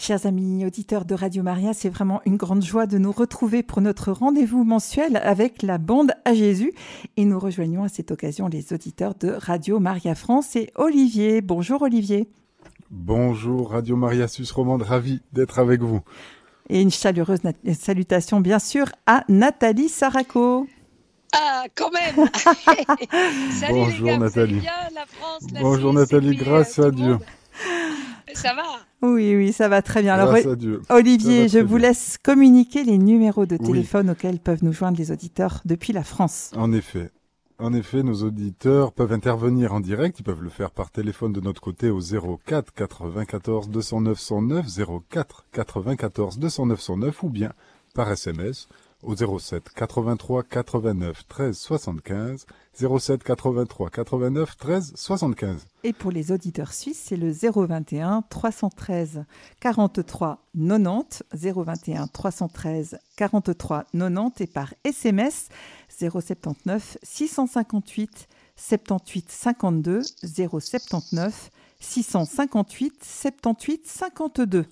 Chers amis auditeurs de Radio Maria, c'est vraiment une grande joie de nous retrouver pour notre rendez-vous mensuel avec la bande à Jésus. Et nous rejoignons à cette occasion les auditeurs de Radio Maria France et Olivier. Bonjour Olivier. Bonjour Radio Maria Sus Romande, ravi d'être avec vous. Et une chaleureuse salutation bien sûr à Nathalie Saraco. Ah, quand même Salut Bonjour les gars, Nathalie. Bien, la France, la Bonjour Nathalie, grâce à Dieu. Ça va Oui, oui, ça va très bien. Alors, Olivier, je vous laisse communiquer les numéros de téléphone auxquels peuvent nous joindre les auditeurs depuis la France. En effet. En effet, nos auditeurs peuvent intervenir en direct. Ils peuvent le faire par téléphone de notre côté au 04 94 209 109, 04 94 209 109 ou bien par SMS au 07 83 89 13 75 07 83 89 13 75. Et pour les auditeurs suisses, c'est le 021 313 43 90 021 313 43 90 et par SMS 079 658 78 52 079 658 78 52.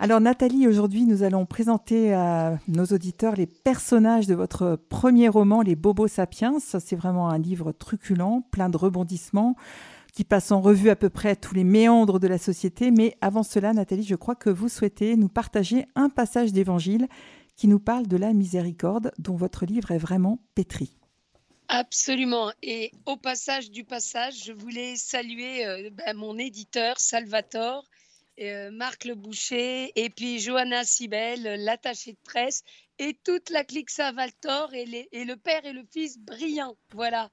Alors Nathalie, aujourd'hui nous allons présenter à nos auditeurs les personnages de votre premier roman, Les Bobos Sapiens. C'est vraiment un livre truculent, plein de rebondissements, qui passe en revue à peu près tous les méandres de la société. Mais avant cela, Nathalie, je crois que vous souhaitez nous partager un passage d'évangile qui nous parle de la miséricorde dont votre livre est vraiment pétri. Absolument. Et au passage du passage, je voulais saluer euh, ben, mon éditeur Salvatore euh, Marc Le Boucher, et puis Johanna Sibel, l'attachée de presse, et toute la clique Savaltor, et, et le père et le fils brillants. Voilà.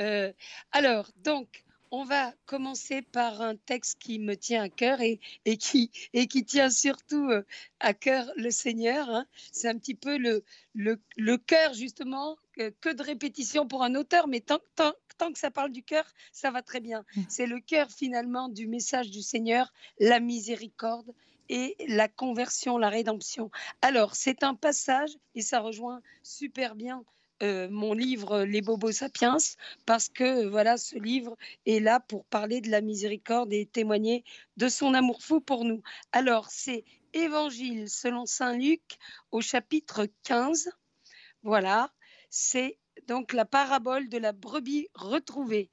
Euh, alors, donc, on va commencer par un texte qui me tient à cœur et, qui, tient surtout euh, à cœur le Seigneur. Hein. C'est un petit peu le cœur, justement, que, de répétition pour un auteur, mais tant, tant, tant que ça parle du cœur, ça va très bien. Mm. C'est le cœur finalement du message du Seigneur, la miséricorde et la conversion, la rédemption. Alors, c'est un passage, et ça rejoint super bien euh, mon livre Les Bobos Sapiens, parce que voilà, ce livre est là pour parler de la miséricorde et témoigner de son amour fou pour nous. Alors, c'est Évangile selon Saint Luc au chapitre 15. Voilà, c'est donc la parabole de la brebis retrouvée.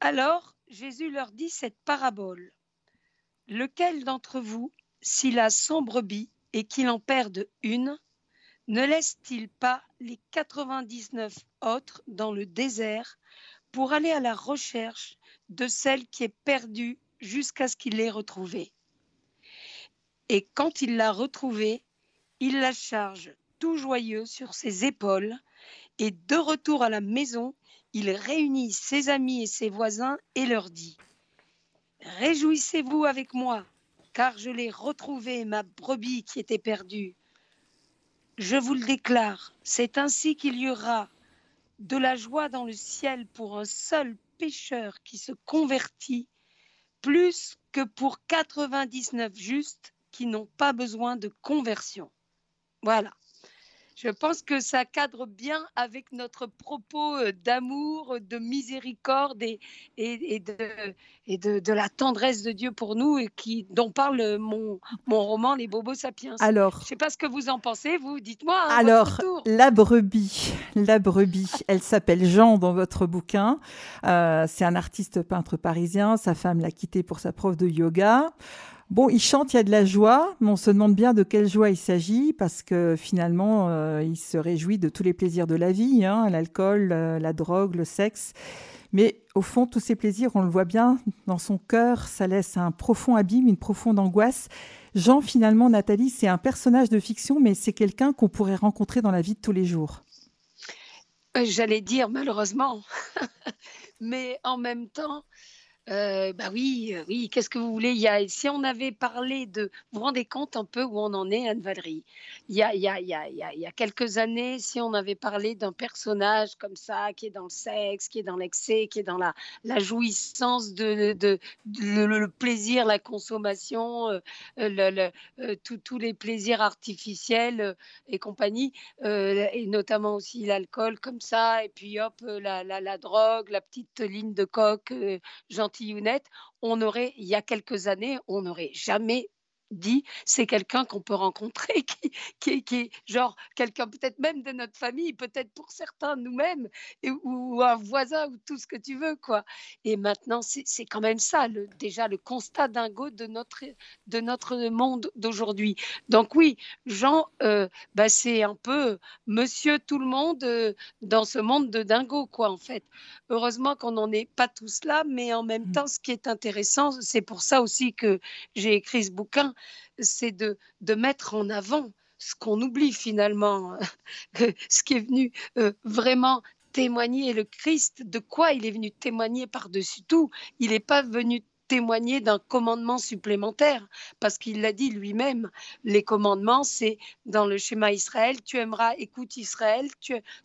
Alors Jésus leur dit cette parabole. Lequel d'entre vous, s'il a cent brebis et qu'il en perde une, ne laisse-t-il pas les 99 autres dans le désert pour aller à la recherche de celle qui est perdue jusqu'à ce qu'il l'ait retrouvée? Et quand il l'a retrouvée, il la charge tout joyeux sur ses épaules, et de retour à la maison, il réunit ses amis et ses voisins et leur dit Réjouissez-vous avec moi, car je l'ai retrouvée, ma brebis qui était perdue. Je vous le déclare, c'est ainsi qu'il y aura de la joie dans le ciel pour un seul pécheur qui se convertit, plus que pour 99 justes qui n'ont pas besoin de conversion. Voilà. Je pense que ça cadre bien avec notre propos euh, d'amour, de miséricorde et, et, de, et de, la tendresse de Dieu pour nous, et qui, dont parle mon, mon roman Les Bobos Sapiens. Alors, je ne sais pas ce que vous en pensez, vous, dites-moi. Hein, alors, la brebis, la brebis, elle s'appelle Jean dans votre bouquin. Euh, c'est un artiste peintre parisien. Sa femme l'a quitté pour sa prof de yoga. Bon, il chante, il y a de la joie, mais on se demande bien de quelle joie il s'agit, parce que finalement, euh, il se réjouit de tous les plaisirs de la vie, hein, l'alcool, euh, la drogue, le sexe. Mais au fond, tous ces plaisirs, on le voit bien, dans son cœur, ça laisse un profond abîme, une profonde angoisse. Jean, finalement, Nathalie, c'est un personnage de fiction, mais c'est quelqu'un qu'on pourrait rencontrer dans la vie de tous les jours. Euh, j'allais dire malheureusement, mais en même temps, euh, bah oui, euh, oui, qu'est-ce que vous voulez? Il y a, si on avait parlé de, vous vous rendez compte un peu où on en est, Anne-Valérie? Il y a, il y a, il il y a, quelques années, si on avait parlé d'un personnage comme ça, qui est dans le sexe, qui est dans l'excès, qui est dans la, la jouissance de, de, le, plaisir, la consommation, euh, le, le, tous les plaisirs artificiels et compagnie, et notamment aussi l'alcool comme ça, et puis hop, la, la, la drogue, la petite ligne de coque, on aurait, il y a quelques années, on n'aurait jamais dit, c'est quelqu'un qu'on peut rencontrer, qui, qui, est genre quelqu'un peut-être même de notre famille, peut-être pour certains nous-mêmes, ou, un voisin, ou tout ce que tu veux, quoi. Et maintenant, c'est quand même ça, le, déjà le constat dingo de notre, de notre monde d'aujourd'hui. Donc oui, Jean, euh, bah, c'est un peu monsieur tout le monde euh, dans ce monde de dingo, quoi, en fait. Heureusement qu'on n'en est pas tous là, mais en même mmh. temps, ce qui est intéressant, c'est pour ça aussi que j'ai écrit ce bouquin, c'est de, mettre en avant ce qu'on oublie finalement, ce qui est venu euh, vraiment témoigner le Christ, de quoi il est venu témoigner par-dessus tout. Il n'est pas venu témoigner d'un commandement supplémentaire, parce qu'il l'a dit lui-même, les commandements, c'est dans le schéma Israël, tu aimeras, écoute Israël,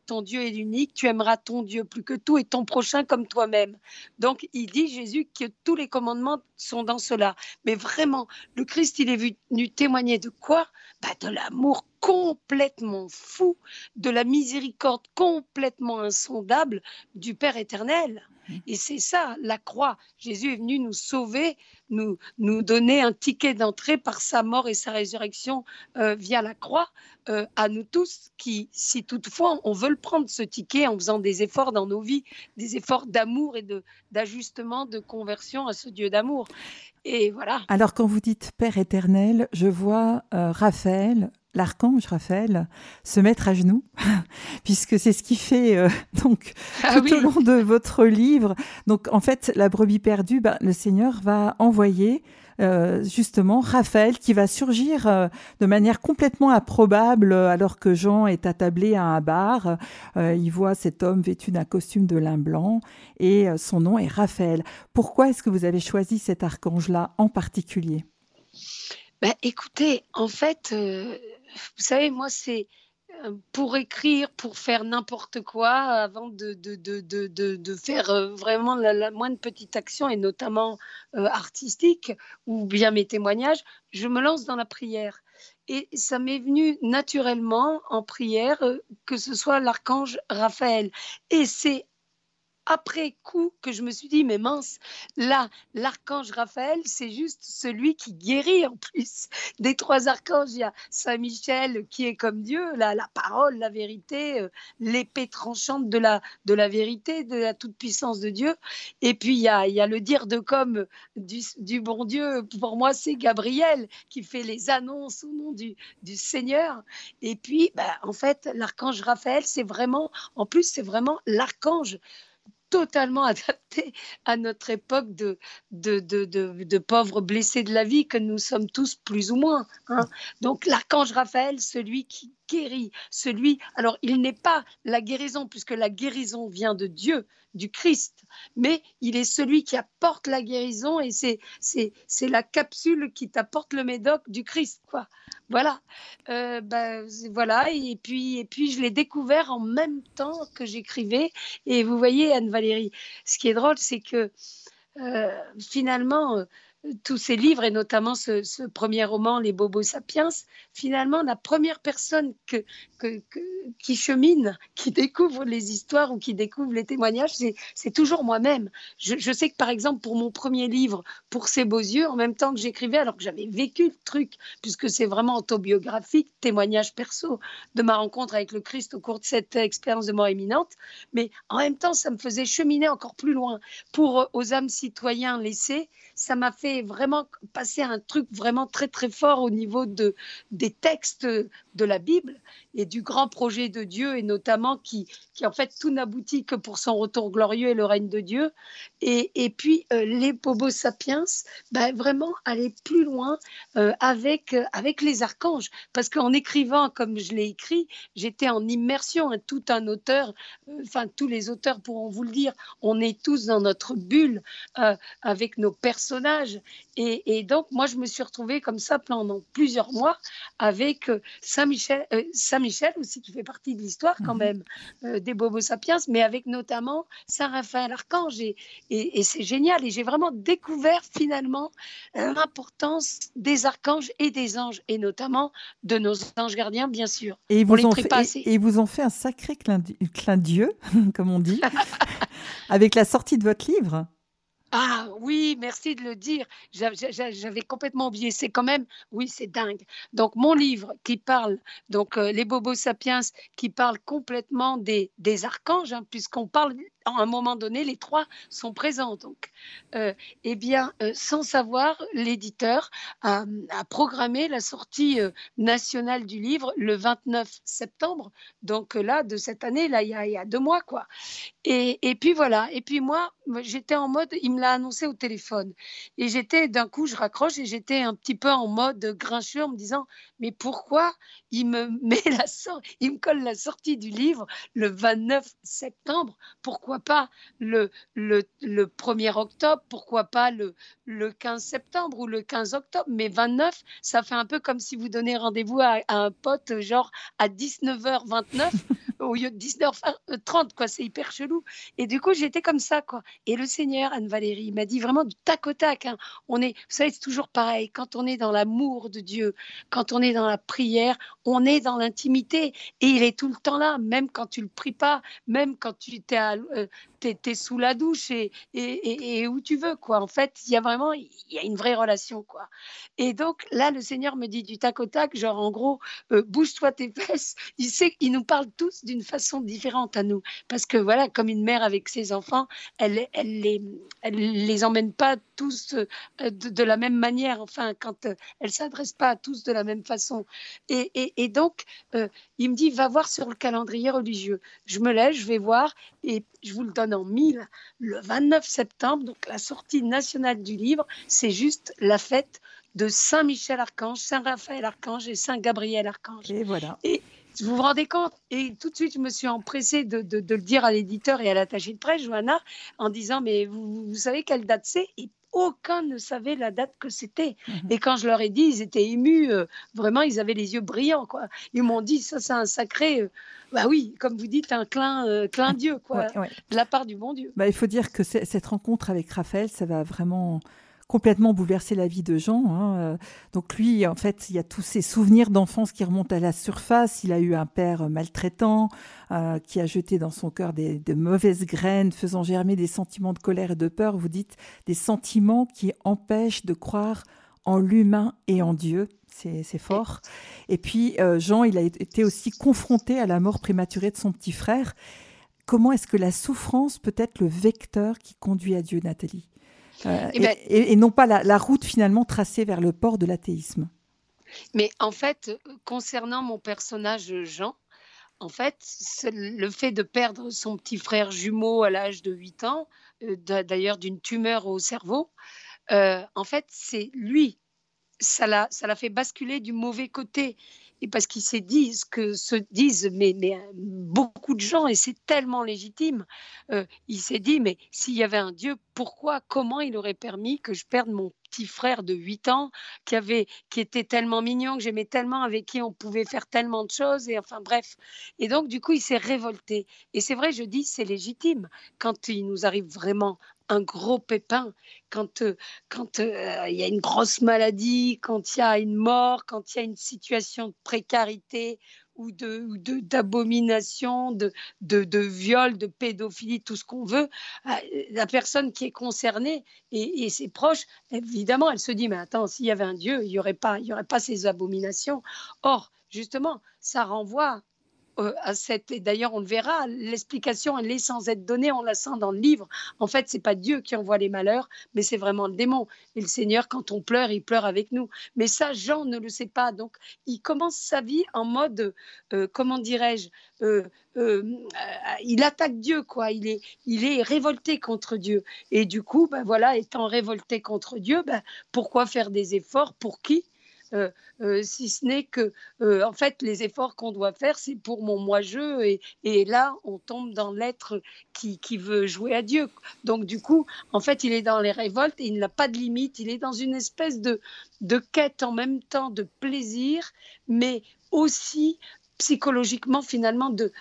ton Dieu est unique, tu aimeras ton Dieu plus que tout et ton prochain comme toi-même. Donc il dit Jésus que tous les commandements sont dans cela. Mais vraiment, le Christ, il est venu témoigner de quoi? Bah, De l'amour complètement fou, de la miséricorde complètement insondable du Père éternel. Et c'est ça, la croix. Jésus est venu nous sauver, nous, nous donner un ticket d'entrée par sa mort et sa résurrection euh, via la croix euh, à nous tous qui, si toutefois on veut le prendre, ce ticket, en faisant des efforts dans nos vies, des efforts d'amour et d'ajustement, de, conversion à ce Dieu d'amour. Et voilà. Alors quand vous dites Père éternel, je vois euh, Raphaël l'archange Raphaël se mettre à genoux, puisque c'est ce qui fait euh, donc ah tout au long de votre livre. Donc en fait, la brebis perdue, ben, le Seigneur va envoyer euh, justement Raphaël qui va surgir euh, de manière complètement improbable alors que Jean est attablé à un bar. il voit cet homme vêtu d'un costume de lin blanc et son nom est Raphaël. Pourquoi est-ce que vous avez choisi cet archange-là en particulier? Ben, Écoutez, en fait, vous savez, moi, c'est euh, pour écrire, pour faire n'importe quoi, avant de, de, de, de faire euh, vraiment la, moindre petite action, et notamment euh, artistique, ou bien mes témoignages, je me lance dans la prière. Et ça m'est venu naturellement en prière, que ce soit l'archange Raphaël. Et c'est après coup que je me suis dit, mais mince, là, l'archange Raphaël, c'est juste celui qui guérit en plus. Des trois archanges, il y a Saint Michel qui est comme Dieu, la, parole, la vérité, euh, l'épée tranchante de la, de la vérité, de la toute-puissance de Dieu. Et puis, il y a, le dire de comme du, bon Dieu. Pour moi, c'est Gabriel qui fait les annonces au nom du, du Seigneur. Et puis, bah, en fait, l'archange Raphaël, c'est vraiment, en plus, c'est vraiment l'archange totalement adapté à notre époque de, pauvres blessés de la vie que nous sommes tous plus ou moins. Hein. Donc l'archange Raphaël, celui qui guérit, celui... Alors il n'est pas la guérison, puisque la guérison vient de Dieu, du Christ, mais il est celui qui apporte la guérison et c'est la capsule qui t'apporte le médoc du Christ. Quoi. Voilà. Euh, ben, voilà. Et puis, et puis, je l'ai découvert en même temps que j'écrivais. Et vous voyez, Anne-Valérie, ce qui est drôle, c'est que euh, finalement, tous ces livres, et notamment ce, premier roman, Les Bobos Sapiens, finalement, la première personne qui chemine, qui découvre les histoires ou qui découvre les témoignages, c'est toujours moi-même. Je, sais que, par exemple, pour mon premier livre, Pour ces beaux yeux, en même temps que j'écrivais, alors que j'avais vécu le truc, puisque c'est vraiment autobiographique, témoignage perso de ma rencontre avec le Christ au cours de cette expérience de mort imminente, mais en même temps, ça me faisait cheminer encore plus loin. Pour Aux âmes citoyens laissés, ça m'a fait vraiment passer un truc vraiment très très fort au niveau de, des textes de la Bible et du grand projet de Dieu et notamment qui, qui en fait tout n'aboutit que pour son retour glorieux et le règne de Dieu. Et, et puis euh, les Bobo Sapiens, ben, vraiment aller plus loin euh, avec, avec les archanges parce qu'en écrivant comme je l'ai écrit, j'étais en immersion. Hein, tout un auteur, euh, enfin tous les auteurs pourront vous le dire, on est tous dans notre bulle avec nos personnages et, donc, moi, je me suis retrouvée comme ça pendant plusieurs mois avec euh, Saint-Michel, euh, Saint-Michel aussi, qui fait partie de l'histoire quand mhm. même euh, des Bobo Sapiens, mais avec notamment Saint-Raphaël Archange. Et, et, c'est génial. Et j'ai vraiment découvert finalement l'importance des archanges et des anges, et notamment de nos anges gardiens, bien sûr. Et ils vous, ont fait, et, ils vous ont fait un sacré clin d'yeux, comme on dit, avec la sortie de votre livre. Ah oui, merci de le dire. J'avais complètement oublié. C'est quand même, oui, c'est dingue. Donc mon livre qui parle, donc euh, les Bobos sapiens, qui parle complètement des, des archanges, hein, puisqu'on parle à un moment donné, les trois sont présents. Donc, euh, eh bien, euh, sans savoir, l'éditeur a, programmé la sortie euh, nationale du livre le 29 septembre. Donc là, de cette année, là, il y a, deux mois, quoi. Et, puis voilà. Et puis moi, j'étais en mode, il me l'a annoncé au téléphone. Et j'étais, d'un coup, je raccroche et j'étais un petit peu en mode grincheux en me disant, mais pourquoi il me met la il me colle la sortie du livre le 29 septembre? Pourquoi pas le, le, 1er octobre Pourquoi pas le, le 15 septembre ou le 15 octobre. Mais 29, ça fait un peu comme si vous donnez rendez-vous à, à un pote genre à 19h29 au lieu de 19h30, quoi. C'est hyper chelou. Et du coup, j'étais comme ça, quoi. Et le Seigneur, Anne-Valérie, m'a dit vraiment du tac au tac. Hein. On est, vous savez, c'est toujours pareil. Quand on est dans l'amour de Dieu, quand on est dans la prière, on est dans l'intimité. Et il est tout le temps là, même quand tu le pries pas, même quand tu t'es euh, es, sous la douche et, et, où tu veux, quoi. En fait, il y a vraiment, il y a une vraie relation, quoi. Et donc, là, le Seigneur me dit du tac au tac, genre, en gros, euh, bouge-toi tes fesses. Il sait qu'il nous parle tous d'une façon différente à nous. Parce que voilà, comme une mère avec ses enfants, elle, elle, les, elle les emmène pas tous euh, de, la même manière. Enfin, quand euh, elle s'adresse pas à tous de la même façon. Et, et, donc, il me dit, va voir sur le calendrier religieux. Je me lève, je vais voir et je vous le donne en mille. Le 29 septembre, donc la sortie nationale du livre, c'est juste la fête de Saint Michel Archange, Saint Raphaël Archange et Saint Gabriel Archange. Et voilà. Et, vous vous rendez compte Et tout de suite, je me suis empressée de, de, le dire à l'éditeur et à l'attaché de presse, Johanna, en disant Mais vous, vous savez quelle date c'est? Et aucun ne savait la date que c'était. Mhm. Et quand je leur ai dit, ils étaient émus. Euh, vraiment, ils avaient les yeux brillants. Quoi. Ils m'ont dit Ça, c'est un sacré. Euh, bah oui, comme vous dites, un clin, euh, clin Dieu, quoi, de la part du bon Dieu. Bah, il faut dire que cette rencontre avec Raphaël, ça va vraiment complètement bouleversé la vie de Jean. Hein. Euh, donc lui, en fait, il y a tous ses souvenirs d'enfance qui remontent à la surface. Il a eu un père maltraitant euh, qui a jeté dans son cœur des, de mauvaises graines, faisant germer des sentiments de colère et de peur. Vous dites des sentiments qui empêchent de croire en l'humain et en Dieu. C'est fort. Et puis euh, Jean, il a été aussi confronté à la mort prématurée de son petit frère. Comment est-ce que la souffrance peut être le vecteur qui conduit à Dieu, Nathalie? Euh, eh ben et, non pas la, route finalement tracée vers le port de l'athéisme. Mais en fait, concernant mon personnage Jean, en fait, le fait de perdre son petit frère jumeau à l'âge de 8 ans, euh, d'ailleurs d'une tumeur au cerveau, euh, en fait, c'est lui, ça l'a fait basculer du mauvais côté et parce qu'ils se disent que se disent mais, euh, beaucoup de gens et c'est tellement légitime euh, il s'est dit mais s'il y avait un Dieu pourquoi comment il aurait permis que je perde mon petit frère de 8 ans qui avait qui était tellement mignon que j'aimais tellement avec qui on pouvait faire tellement de choses et enfin bref. Et donc du coup il s'est révolté. Et c'est vrai je dis c'est légitime. Quand il nous arrive vraiment un gros pépin, quand euh, euh, il y a une grosse maladie, quand il y a une mort, quand il y a une situation de précarité ou de de, de, de, viol, de pédophilie, tout ce qu'on veut, euh, la personne qui est concernée et, ses proches, évidemment, elle se dit mais attends, s'il y avait un Dieu, il y aurait pas il y aurait pas ces abominations. Or, justement, ça renvoie euh, à. Et d'ailleurs, on le verra, l'explication, elle est sans être donnée, on la sent dans le livre. En fait, c'est pas Dieu qui envoie les malheurs, mais c'est vraiment le démon. Et le Seigneur, quand on pleure, il pleure avec nous. Mais ça, Jean ne le sait pas. Donc, il commence sa vie en mode, euh, comment dirais-je, euh, il attaque Dieu, quoi. Il est, il est révolté contre Dieu. Et du coup, ben voilà, étant révolté contre Dieu, ben, pourquoi faire des efforts? Pour qui? Euh, euh, si ce n'est que, euh, en fait, les efforts qu'on doit faire, c'est pour mon moi-je, et, là, on tombe dans l'être qui, veut jouer à Dieu. Donc, du coup, en fait, il est dans les révoltes et il n'a pas de limite, il est dans une espèce de, de quête en même temps de plaisir, mais aussi psychologiquement finalement de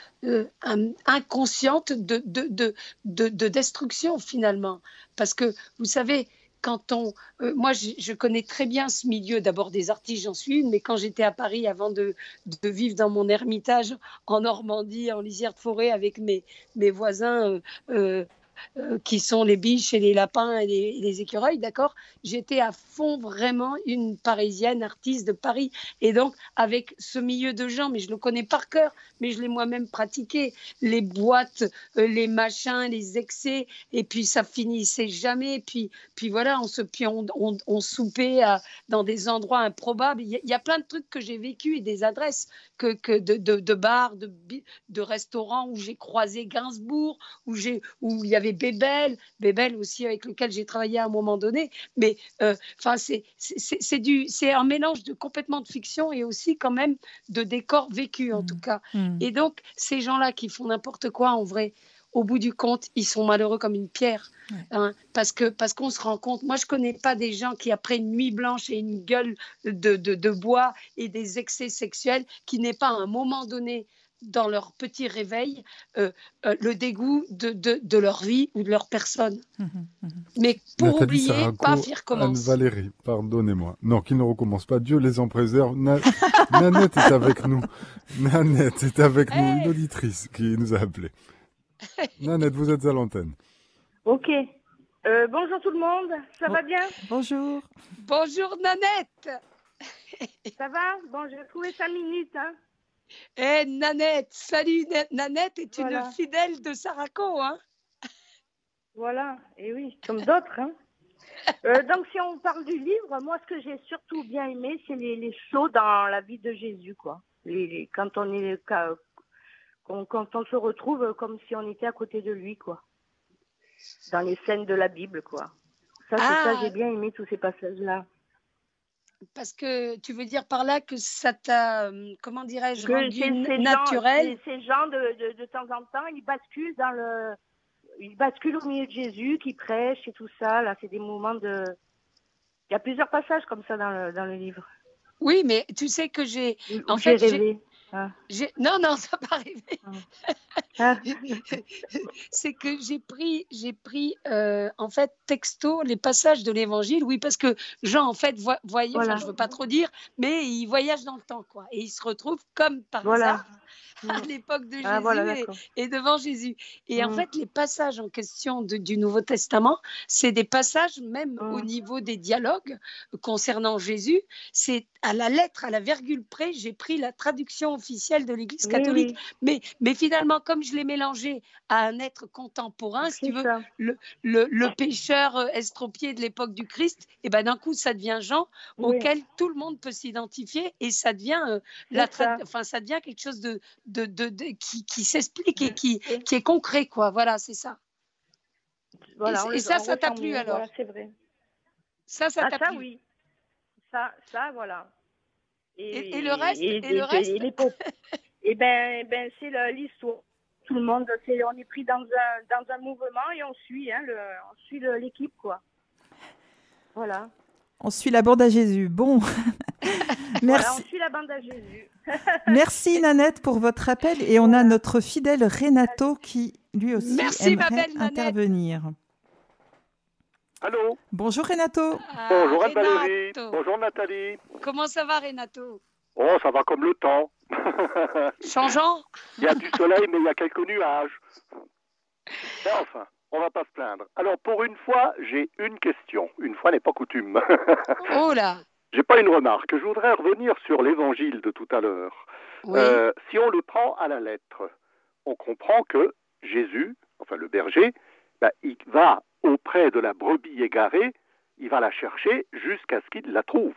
inconsciente de, de, de, destruction finalement parce que vous savez quand on, euh, moi, je, connais très bien ce milieu. D'abord des artistes, j'en suis une, mais quand j'étais à Paris, avant de, vivre dans mon ermitage en Normandie, en lisière de forêt, avec mes, voisins euh, euh, qui sont les biches et les lapins et les, écureuils, d'accord? J'étais à fond vraiment une Parisienne, artiste de Paris. Et donc, avec ce milieu de gens, mais je le connais par cœur, mais je l'ai moi-même pratiqué, les boîtes, euh, les machins, les excès, et puis ça finissait jamais. Puis, puis voilà, on se puis on, on, soupait dans des endroits improbables. Il y, a plein de trucs que j'ai vécu et des adresses que, de, de, bars, de, de restaurants où j'ai croisé Gainsbourg, où il y avait Bébel, Bébel aussi avec lequel j'ai travaillé à un moment donné. Mais euh, enfin, c'est, c'est, du, c'est un mélange de complètement de fiction et aussi quand même de décors vécus en mmh. tout cas. Mmh. Et donc, ces gens-là qui font n'importe quoi en vrai, au bout du compte, ils sont malheureux comme une pierre. Hein, parce que parce qu'on se rend compte, moi je connais pas des gens qui après une nuit blanche et une gueule de, de, de bois et des excès sexuels, qui n'aient pas à un moment donné dans leur petit réveil euh, euh, le dégoût de, de, de, leur vie ou de leur personne. Mmh, mmh, mmh. Mais pour oublier, pas faire commence. Anne-Valérie, pardonnez-moi. Non, qu'ils ne recommence pas. Dieu les en préserve. Nanette est avec nous. Nanette est avec nous, une auditrice qui nous a appelé. Nanette, vous êtes à l'antenne. Ok. Euh, bonjour tout le monde, ça va bien? Bonjour. Bonjour Nanette. ça va? Bon, j'ai trouvé cinq minutes. Hein. Eh Nanette, salut Nanette est une fidèle de Saraco, hein Voilà, et oui, comme d'autres. Hein. Euh, donc si on parle du livre, moi ce que j'ai surtout bien aimé, c'est les, les sauts dans la vie de Jésus, quoi. Les, quand on est quand, on se retrouve comme si on était à côté de lui, quoi. Dans les scènes de la Bible, quoi. Ça, ça ah. j'ai bien aimé tous ces passages-là parce que tu veux dire par là que ça t'a, euh, comment dirais-je, rendu naturel? ces gens de, de, temps en temps, ils basculent dans le, ils basculent au milieu de Jésus, qui prêche et tout ça. Là, c'est des moments de. Il y a plusieurs passages comme ça dans le, dans le livre. Oui, mais tu sais que j'ai, en fait, rêvé. Ah. Non, non, ça va pas arriver. Ah. c'est que j'ai pris, j'ai pris euh, en fait texto les passages de l'Évangile. Oui, parce que Jean, en fait, voyait, je veux pas trop dire, mais il voyage dans le temps, quoi, et il se retrouve comme par voilà. hasard à mm. l'époque de ah, Jésus et, devant Jésus. Et en mm. fait, les passages en question du Nouveau Testament, c'est des passages même au mm. niveau des dialogues concernant Jésus. C'est à la lettre, à la virgule près, j'ai pris la traduction officielle de l'Église catholique. Mais, mais finalement, comme je l'ai mélangé à un être contemporain, si tu veux, le, le, le, pécheur estropié de l'époque du Christ, et eh ben d'un coup, ça devient Jean, auquel tout le monde peut s'identifier, et ça devient, euh, la enfin, ça devient quelque chose de, de, de, qui, qui s'explique et qui, qui est concret, quoi. Voilà, c'est ça. Voilà, et, ça, ça t'a plu alors C'est vrai. Ça, ça ah, t'a plu Ça, oui. Ça, ça, voilà. Et, et, le reste Et, le reste Et, ben, ben c'est l'histoire. Tout le monde, on est pris dans un, dans un mouvement et on suit, hein, le, on suit l'équipe, quoi. Voilà. On suit la bande à Jésus. Bon. Merci. on suit la bande à Jésus. Merci Nanette pour votre appel et on a notre fidèle Renato qui lui aussi aimerait intervenir. Allô Bonjour Renato. Ah, Bonjour Valérie. Bonjour Nathalie. Comment ça va Renato? Oh, ça va comme le temps. Changeant? Il y a du soleil, mais il y a quelques nuages. Mais enfin, on va pas se plaindre. Alors, pour une fois, j'ai une question. Une fois n'est pas coutume. oh là J'ai pas une remarque. Je voudrais revenir sur l'évangile de tout à l'heure. Euh, si on le prend à la lettre, on comprend que Jésus, enfin le berger, bah, il va auprès de la brebis égarée, il va la chercher jusqu'à ce qu'il la trouve.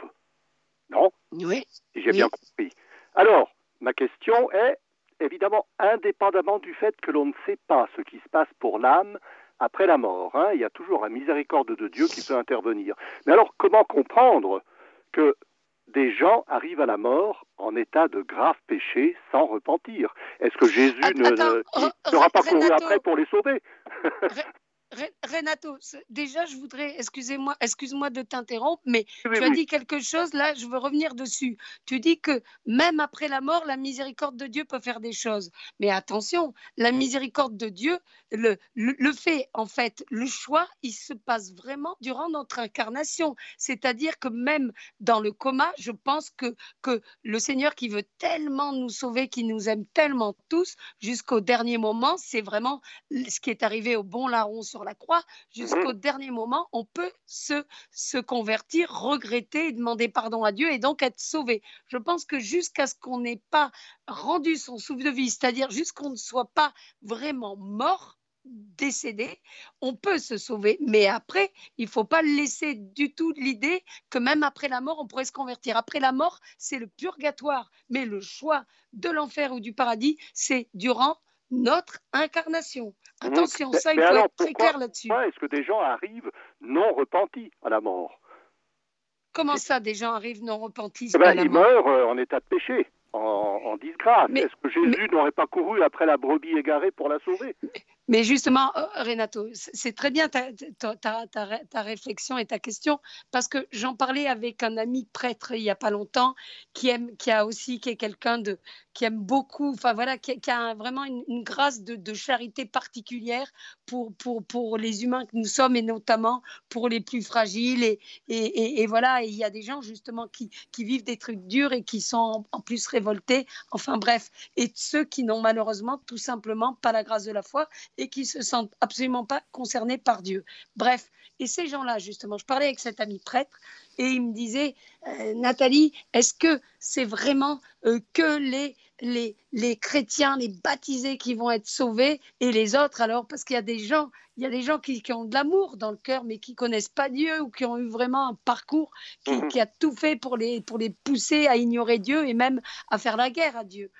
Non? Oui. J'ai bien compris. Alors, ma question est, évidemment, indépendamment du fait que l'on ne sait pas ce qui se passe pour l'âme après la mort, hein, il y a toujours la miséricorde de Dieu qui peut intervenir. Mais alors, comment comprendre que des gens arrivent à la mort en état de grave péché sans repentir. Est-ce que Jésus ne, n'aura pas couru après pour les sauver? Renato, déjà, je voudrais, excusez-moi, excuse-moi de t'interrompre, mais tu as dit quelque chose, là, je veux revenir dessus. Tu dis que même après la mort, la miséricorde de Dieu peut faire des choses. Mais attention, la miséricorde de Dieu, le, le, fait, en fait, le choix, il se passe vraiment durant notre incarnation. C'est-à-dire que même dans le coma, je pense que, que le Seigneur qui veut tellement nous sauver, qui nous aime tellement tous, jusqu'au dernier moment, c'est vraiment ce qui est arrivé au bon larron sur la croix, jusqu'au mhm. dernier moment, on peut se, se convertir, regretter, demander pardon à Dieu et donc être sauvé. Je pense que jusqu'à ce qu'on n'ait pas rendu son souffle de vie, c'est-à-dire jusqu'on ne soit pas vraiment mort, décédé, on peut se sauver, mais après, il ne faut pas laisser du tout l'idée que même après la mort, on pourrait se convertir. Après la mort, c'est le purgatoire, mais le choix de l'enfer ou du paradis, c'est durant notre incarnation. Attention, ça, il faut être très clair là-dessus. Est-ce que des gens arrivent non repentis à la mort? Comment ça, des gens arrivent non repentis eh ben, Ils meurent euh, en état de péché, en, disgrâce. Est-ce que Jésus n'aurait pas couru après la brebis égarée pour la sauver? Mais justement, euh, Renato, c'est très bien ta, ta, réflexion et ta question, parce que j'en parlais avec un ami prêtre il n'y a pas longtemps, qui aime, qui a aussi, qui est quelqu'un de, qui aime beaucoup, enfin voilà, qui, a vraiment une, grâce de, charité particulière pour, pour, pour les humains que nous sommes et notamment pour les plus fragiles. Et, et, et, voilà, il y a des gens justement qui, qui vivent des trucs durs et qui sont en plus révoltés. Enfin bref, et ceux qui n'ont malheureusement tout simplement pas la grâce de la foi et qui se sentent absolument pas concernés par Dieu. Bref, et ces gens-là, justement, je parlais avec cet ami prêtre et il me disait, euh, Nathalie, est-ce que c'est vraiment euh, que les, les, les, chrétiens, les baptisés qui vont être sauvés et les autres alors? Parce qu'il y a des gens, il y a des gens qui, qui ont de l'amour dans le cœur mais qui connaissent pas Dieu ou qui ont eu vraiment un parcours qui, mhm. qui, a tout fait pour les, pour les pousser à ignorer Dieu et même à faire la guerre à Dieu.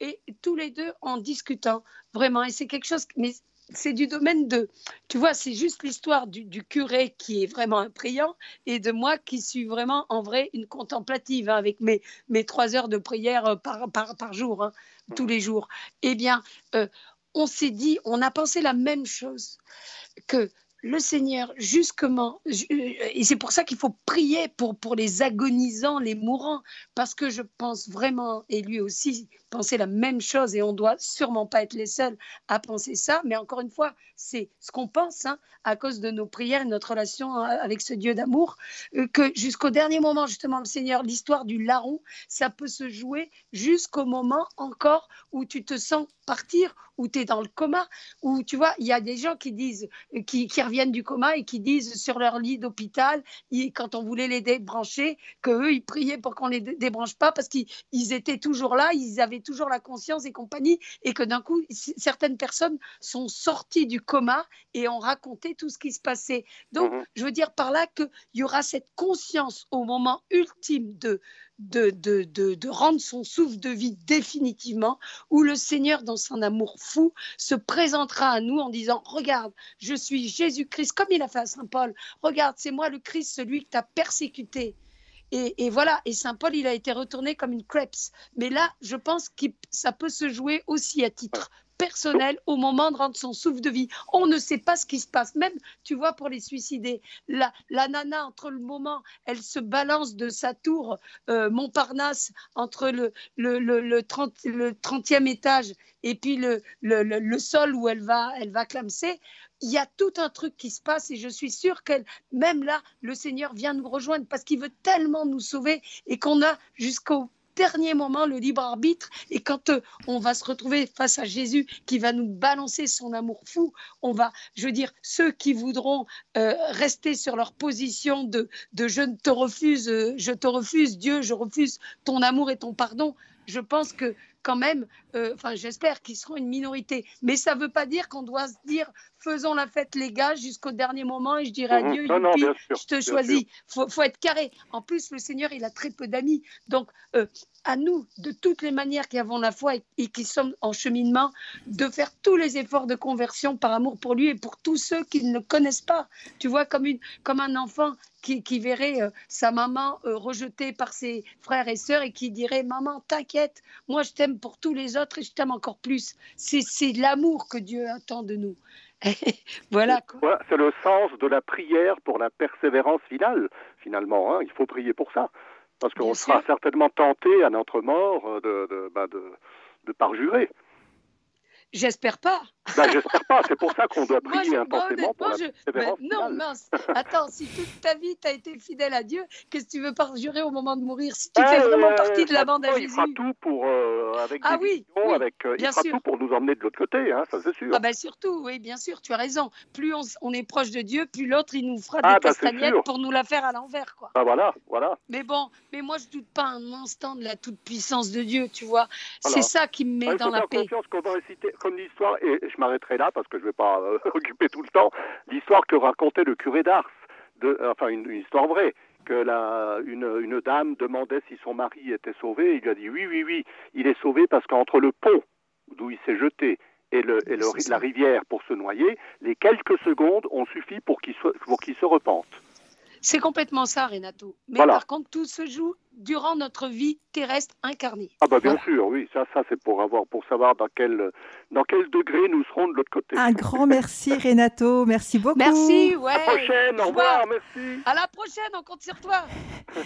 Et tous les deux en discutant, vraiment, et c'est quelque chose, mais c'est du domaine de, tu vois, c'est juste l'histoire du, curé qui est vraiment un priant et de moi qui suis vraiment en vrai une contemplative hein, avec mes, mes trois heures de prière euh, par, par, par jour, hein, tous les jours. Eh bien, euh, on s'est dit, on a pensé la même chose, que le Seigneur justement, et c'est pour ça qu'il faut prier pour, pour les agonisants, les mourants, parce que je pense vraiment, et lui aussi penser la même chose, et on doit sûrement pas être les seuls à penser ça, mais encore une fois, c'est ce qu'on pense, hein, à cause de nos prières et notre relation hein, avec ce Dieu d'amour, euh, que jusqu'au dernier moment, justement, le Seigneur, l'histoire du larron, ça peut se jouer jusqu'au moment encore où tu te sens partir, où tu es dans le coma, où tu vois, il y a des gens qui disent, qui, qui reviennent du coma et qui disent sur leur lit d'hôpital, quand on voulait les débrancher, qu'eux, ils priaient pour qu'on les débranche pas parce qu'ils étaient toujours là, ils avaient toujours la conscience et compagnie, et que d'un coup, certaines personnes sont sorties du coma et ont raconté tout ce qui se passait. Donc, mhm. je veux dire par là qu'il y aura cette conscience au moment ultime de de, de, de, rendre son souffle de vie définitivement, où le Seigneur, dans son amour fou, se présentera à nous en disant, regarde, je suis Jésus-Christ, comme il a fait à Saint Paul, regarde, c'est moi le Christ, celui que tu as persécuté. Et, et, voilà, et Saint Paul, il a été retourné comme une crêpe. Mais là, je pense que ça peut se jouer aussi à titre personnel au moment de rendre son souffle de vie. On ne sait pas ce qui se passe. Même, tu vois, pour les suicider, la, la nana, entre le moment, elle se balance de sa tour euh, Montparnasse, entre le, le, le, le, 30, le 30e étage et puis le, le, le, sol où elle va, elle va clamser, il y a tout un truc qui se passe et je suis sûre qu'elle, même là, le Seigneur vient nous rejoindre parce qu'il veut tellement nous sauver et qu'on a jusqu'au dernier moment le libre arbitre. Et quand euh, on va se retrouver face à Jésus qui va nous balancer son amour fou, on va, je veux dire, ceux qui voudront euh, rester sur leur position de, de je ne te refuse, euh, je te refuse, Dieu, je refuse ton amour et ton pardon, je pense que quand même, euh, enfin j'espère qu'ils seront une minorité. Mais ça ne veut pas dire qu'on doit se dire faisons la fête les gars jusqu'au dernier moment et je dirai mhm. Dieu, je te choisis. Il faut, être carré. En plus, le Seigneur, il a très peu d'amis. Donc, euh, à nous, de toutes les manières qui avons la foi et, qui sommes en cheminement, de faire tous les efforts de conversion par amour pour lui et pour tous ceux qui ne le connaissent pas. Tu vois, comme, une, comme un enfant qui, verrait euh, sa maman rejetée par ses frères et sœurs et qui dirait Maman, t'inquiète, moi je t'aime pour tous les autres et je t'aime encore plus. C'est l'amour que Dieu attend de nous. voilà. Voilà, c'est le sens de la prière pour la persévérance finale, finalement. hein. Il faut prier pour ça. Parce qu'on sera certainement tenté à notre mort euh, de, de, bah, de, de parjurer. J'espère pas. Ben, J'espère pas. C'est pour ça qu'on doit prier je- moi, intensément pour la je- persévérance Mais non, mince. Attends, si toute ta vie, tu as été fidèle à Dieu, qu'est-ce que tu veux pas jurer au moment de mourir? Si tu fais Euh, vraiment partie de la bande à il Jésus. fera tout pour, euh, avec Ah oui, oui, avec, euh, il fera sûr. tout pour nous emmener de l'autre côté, hein, ça c'est sûr. Ah ben surtout, oui, bien sûr, tu as raison. Plus on, on est proche de Dieu, plus l'autre, il nous fera Ah, des c'est castagnettes pour nous la faire à l'envers, quoi. Ah, voilà, voilà. Mais bon, mais moi, je doute pas un instant de la toute-puissance de Dieu, tu vois. Voilà. C'est ça qui me met il dans la paix. confiance qu'on va réciter comme l'histoire, et je m'arrêterai là parce que je ne vais pas euh, occuper tout le temps, l'histoire que racontait le curé d'Ars, de, enfin une, une histoire vraie, que la, une, une dame demandait si son mari était sauvé, il lui a dit oui, oui, oui, il est sauvé parce qu'entre le pont d'où il s'est jeté et, le, et le- la rivière pour se noyer, les quelques secondes ont suffi pour qu'il se, pour qu'il se repente. C'est complètement ça, Renato. Mais Voilà. par contre, tout se joue durant notre vie terrestre incarnée. Ah bah bien Voilà. sûr, oui, ça, ça c'est pour avoir, pour savoir dans quel, dans quel degré nous serons de l'autre côté. Un grand merci Renato, merci beaucoup. Merci, ouais. À la prochaine, au revoir, merci. À la prochaine, on compte sur toi.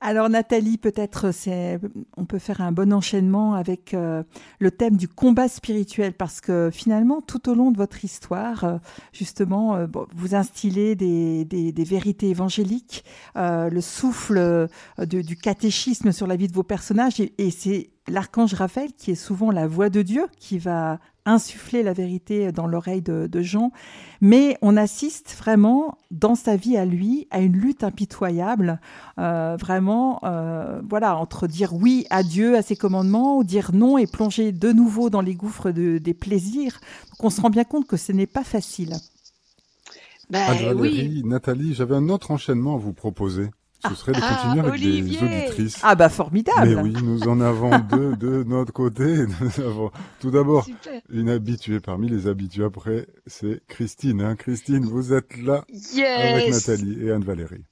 Alors Nathalie, peut-être c'est, on peut faire un bon enchaînement avec euh, le thème du combat spirituel parce que finalement tout au long de votre histoire, euh, justement, euh, bon, vous instillez des, des, des vérités évangéliques, euh, le souffle euh, de- du catéchisme sur la vie de vos personnages et, et c'est l'archange Raphaël qui est souvent la voix de Dieu qui va insuffler la vérité dans l'oreille de, de Jean. Mais on assiste vraiment dans sa vie à lui à une lutte impitoyable euh, vraiment, euh, voilà, entre dire oui à Dieu, à ses commandements, ou dire non et plonger de nouveau dans les gouffres de- des plaisirs. Donc on se rend bien compte que ce n'est pas facile. Ben oui. Nathalie, j'avais un autre enchaînement à vous proposer. Ce serait de Ah, continuer avec Olivier. des auditrices. Ah bah formidable Mais oui, nous en avons deux de notre côté. Nous avons tout d'abord Super. une habituée parmi les habitués. Après, c'est Christine. hein. Christine, vous êtes là avec. Nathalie et Anne-Valérie.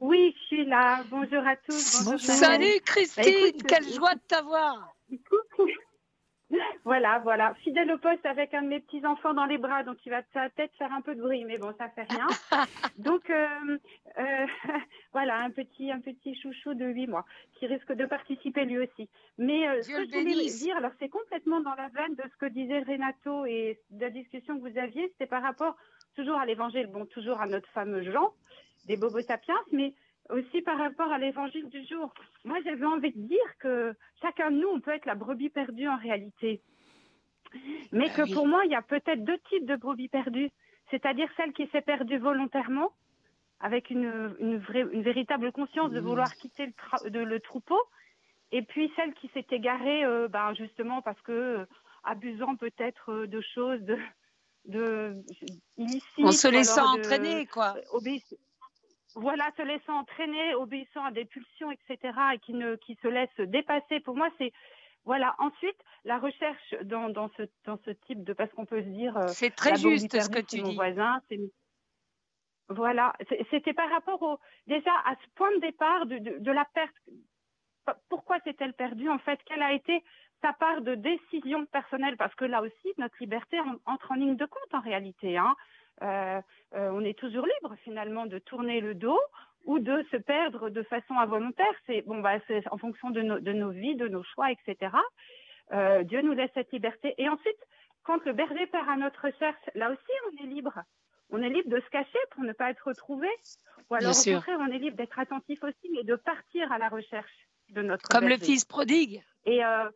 Oui, je suis là. Bonjour à tous. Bonjour. Salut Bah, Christine, écoute, quelle joie de t'avoir. Voilà, voilà. Fidèle au poste avec un de mes petits-enfants dans les bras, donc il va peut-être faire un peu de bruit, mais bon, ça fait rien. donc, euh, euh, voilà, un petit, un petit chouchou de 8 mois qui risque de participer lui aussi. Mais euh, ce que je voulais dire, alors c'est complètement dans la veine de ce que disait Renato et de la discussion que vous aviez, c'était par rapport toujours à l'évangile, bon, toujours à notre fameux Jean des Bobo Sapiens, mais aussi par rapport à l'évangile du jour. Moi, j'avais envie de dire que chacun de nous, on peut être la brebis perdue en réalité. Mais Ah que pour moi, il y a peut-être deux types de brebis perdues. C'est-à-dire celle qui s'est perdue volontairement, avec une, une, vraie, une véritable conscience de Mmh. vouloir quitter le, tra- de- le troupeau. Et puis celle qui s'est égarée, euh, ben, justement parce que, euh, abusant peut-être euh, de choses de, de illicites. En se laissant de- entraîner, quoi. obéiss- voilà, se laissant entraîner, obéissant à des pulsions, etc., et qui ne, qui se laisse dépasser. Pour moi, c'est voilà. Ensuite, la recherche dans, dans ce dans ce type de parce qu'on peut se dire euh, C'est très juste ce que tu c'est mon dis. voisin, voilà. C'était par rapport au déjà à ce point de départ de, de, de la perte. Pourquoi s'est-elle perdue en fait? Quelle a été sa part de décision personnelle? Parce que là aussi, notre liberté en- entre en ligne de compte en réalité. Hein. Euh, euh, on est toujours libre finalement de tourner le dos ou de se perdre de façon involontaire. C'est bon, bah, c'est en fonction de, nos- de nos vies, de nos choix, etc. Euh, Dieu nous laisse cette liberté. Et ensuite, quand le berger part à notre recherche, là aussi, on est libre. On est libre de se cacher pour ne pas être retrouvé. Ou alors, au contraire, on est libre d'être attentif aussi, mais de partir à la recherche de notre Comme le fils prodigue. Et euh,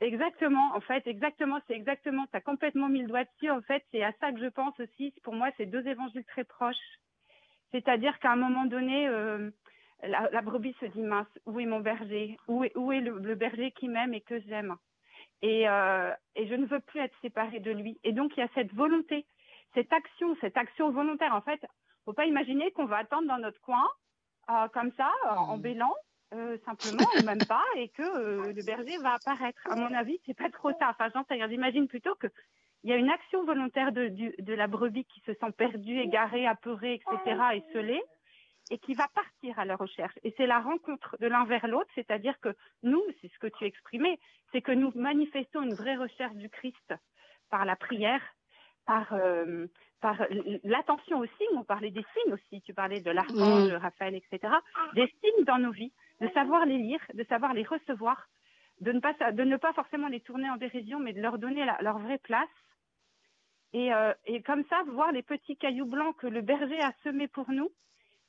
exactement, en fait, exactement, c'est exactement, tu as complètement mis le doigt dessus. En fait, c'est à ça que je pense aussi. Pour moi, c'est deux évangiles très proches. C'est-à-dire qu'à un moment donné, euh, la, la brebis se dit mince, où est mon berger? Où est, où est le, le berger qui m'aime et que j'aime? Et, euh, et je ne veux plus être séparée de lui. Et donc, il y a cette volonté, cette action, cette action volontaire. En fait, faut pas imaginer qu'on va attendre dans notre coin, euh, comme ça, euh, en Mhm. bélant, euh, simplement, ou même pas, et que euh, le berger va apparaître. À mon avis, c'est pas trop ça. Enfin, j'en sais rien. J'imagine plutôt que il y a une action volontaire de, de la brebis qui se sent perdue, égarée, apeurée, etc., esselée, et qui va partir à la recherche. Et c'est la rencontre de l'un vers l'autre, c'est-à-dire que nous, c'est ce que tu exprimais, c'est que nous manifestons une vraie recherche du Christ par la prière, par, euh, par l'attention aux signes. On parlait des signes aussi. Tu parlais de l'archange, Mm. Raphaël, etc. Des signes dans nos vies, de savoir les lire, de savoir les recevoir, de ne pas, de ne pas forcément les tourner en dérision, mais de leur donner la- leur vraie place. Et, euh, et comme ça, voir les petits cailloux blancs que le berger a semés pour nous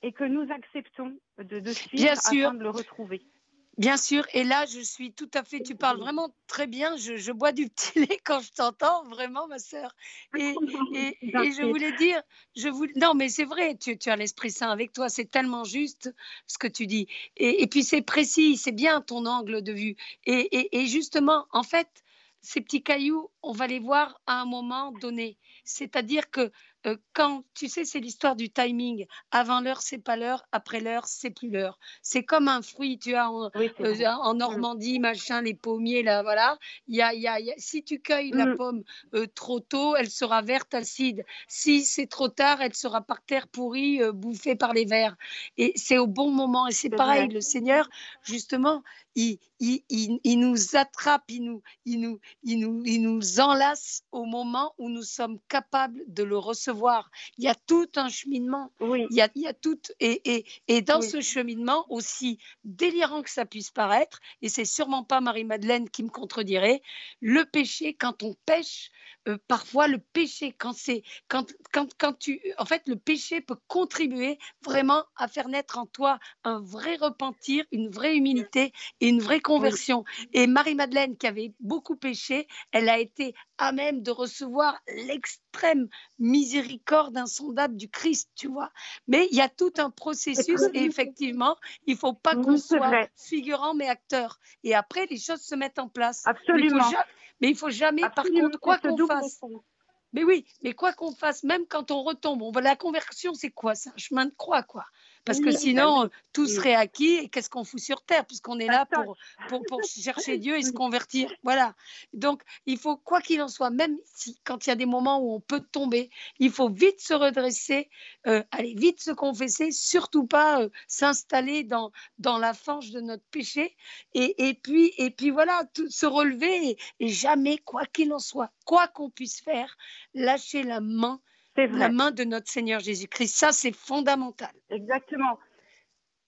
et que nous acceptons de, de suivre Bien sûr. afin de le retrouver. Bien sûr, et là, je suis tout à fait, tu parles vraiment très bien, je, je bois du petit lait quand je t'entends, vraiment, ma sœur. Et, et, et je voulais dire, je voulais, non, mais c'est vrai, tu, tu as l'Esprit Saint avec toi, c'est tellement juste ce que tu dis. Et, et puis c'est précis, c'est bien ton angle de vue. Et justement, en fait, ces petits cailloux, on va les voir à un moment donné. C'est-à-dire que euh, quand, tu sais, c'est l'histoire du timing. Avant l'heure, c'est pas l'heure. Après l'heure, c'est plus l'heure. C'est comme un fruit, tu as en, Oui, euh, en Normandie, machin, les pommiers, là, voilà. Il y a, il y a- y a- si tu cueilles la Mm. pomme euh, trop tôt, elle sera verte, acide. Si c'est trop tard, elle sera par terre pourrie, bouffée par les vers. Et c'est au bon moment. Et c'est C'est pareil, vrai. le Seigneur, justement, il, il, il, il nous attrape, il nous, il, nous, il, nous, il nous enlace au moment où nous sommes capables de le recevoir. Il y a tout un cheminement. Oui, Il y a, il y a tout. Et, et, et dans Oui. ce cheminement, aussi délirant que ça puisse paraître, et c'est sûrement pas Marie-Madeleine qui me contredirait, le péché, quand on pêche, euh, parfois le péché, quand c'est. Quand, quand, quand tu. En fait, le péché peut contribuer vraiment à faire naître en toi un vrai repentir, une vraie humilité et une vraie conversion. Et Marie-Madeleine, qui avait beaucoup péché, elle a été à même de recevoir l'extrême miséricorde insondable du Christ, tu vois. Mais il y a tout un processus et effectivement, il faut pas qu'on soit vrai. figurant mais acteur. Et après, les choses se mettent en place. absolument. Mais il faut ja- mais il faut jamais, par contre, quoi qu'on fasse, mais oui, mais quoi qu'on fasse, même quand on retombe, on la conversion, c'est quoi? C'est un chemin de croix, quoi. Parce que sinon, tout serait acquis et qu'est-ce qu'on fout sur terre puisqu'on est là pour, pour, pour chercher Dieu et se convertir. Voilà. Donc, il faut, quoi qu'il en soit, même si quand il y a des moments où on peut tomber, il faut vite se redresser, euh, aller vite se confesser, surtout pas euh, s'installer dans, dans la fange de notre péché. Et, et puis et puis voilà, tout- se relever et, et jamais, quoi qu'il en soit, quoi qu'on puisse faire, lâcher la main la vrai, main de notre Seigneur Jésus-Christ. Ça, c'est fondamental. exactement.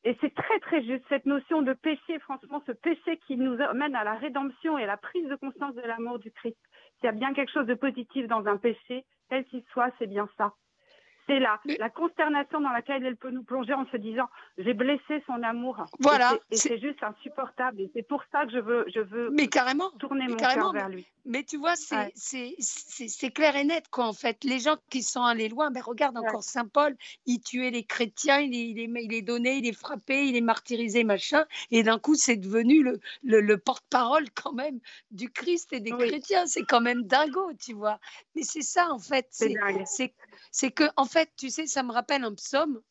Et c'est très très juste cette notion de péché, franchement, ce péché qui nous amène à la rédemption et à la prise de conscience de l'amour du Christ. S'il y a bien quelque chose de positif dans un péché, tel qu'il soit, c'est bien ça. C'est la, Mais- la consternation dans laquelle elle peut nous plonger en se disant j'ai blessé son amour. Et Voilà, c'est- Et c'est- juste insupportable. Et c'est pour ça que je veux, je veux Mais carrément. tourner mais mon cœur vers lui. Mais tu vois, c'est Ouais. clair et net, quoi, en fait. Les gens qui sont allés loin, ben regarde Ouais. encore Saint Paul, il tuait les chrétiens, il les, il les- il les donnait, il les frappait, il les martyrisait, machin. Et d'un coup, c'est devenu le, le, le porte-parole, quand même, du Christ et des Oui. chrétiens. C'est quand même dingo, tu vois. Mais c'est ça, en fait. C'est que en fait tu sais ça me rappelle un psaume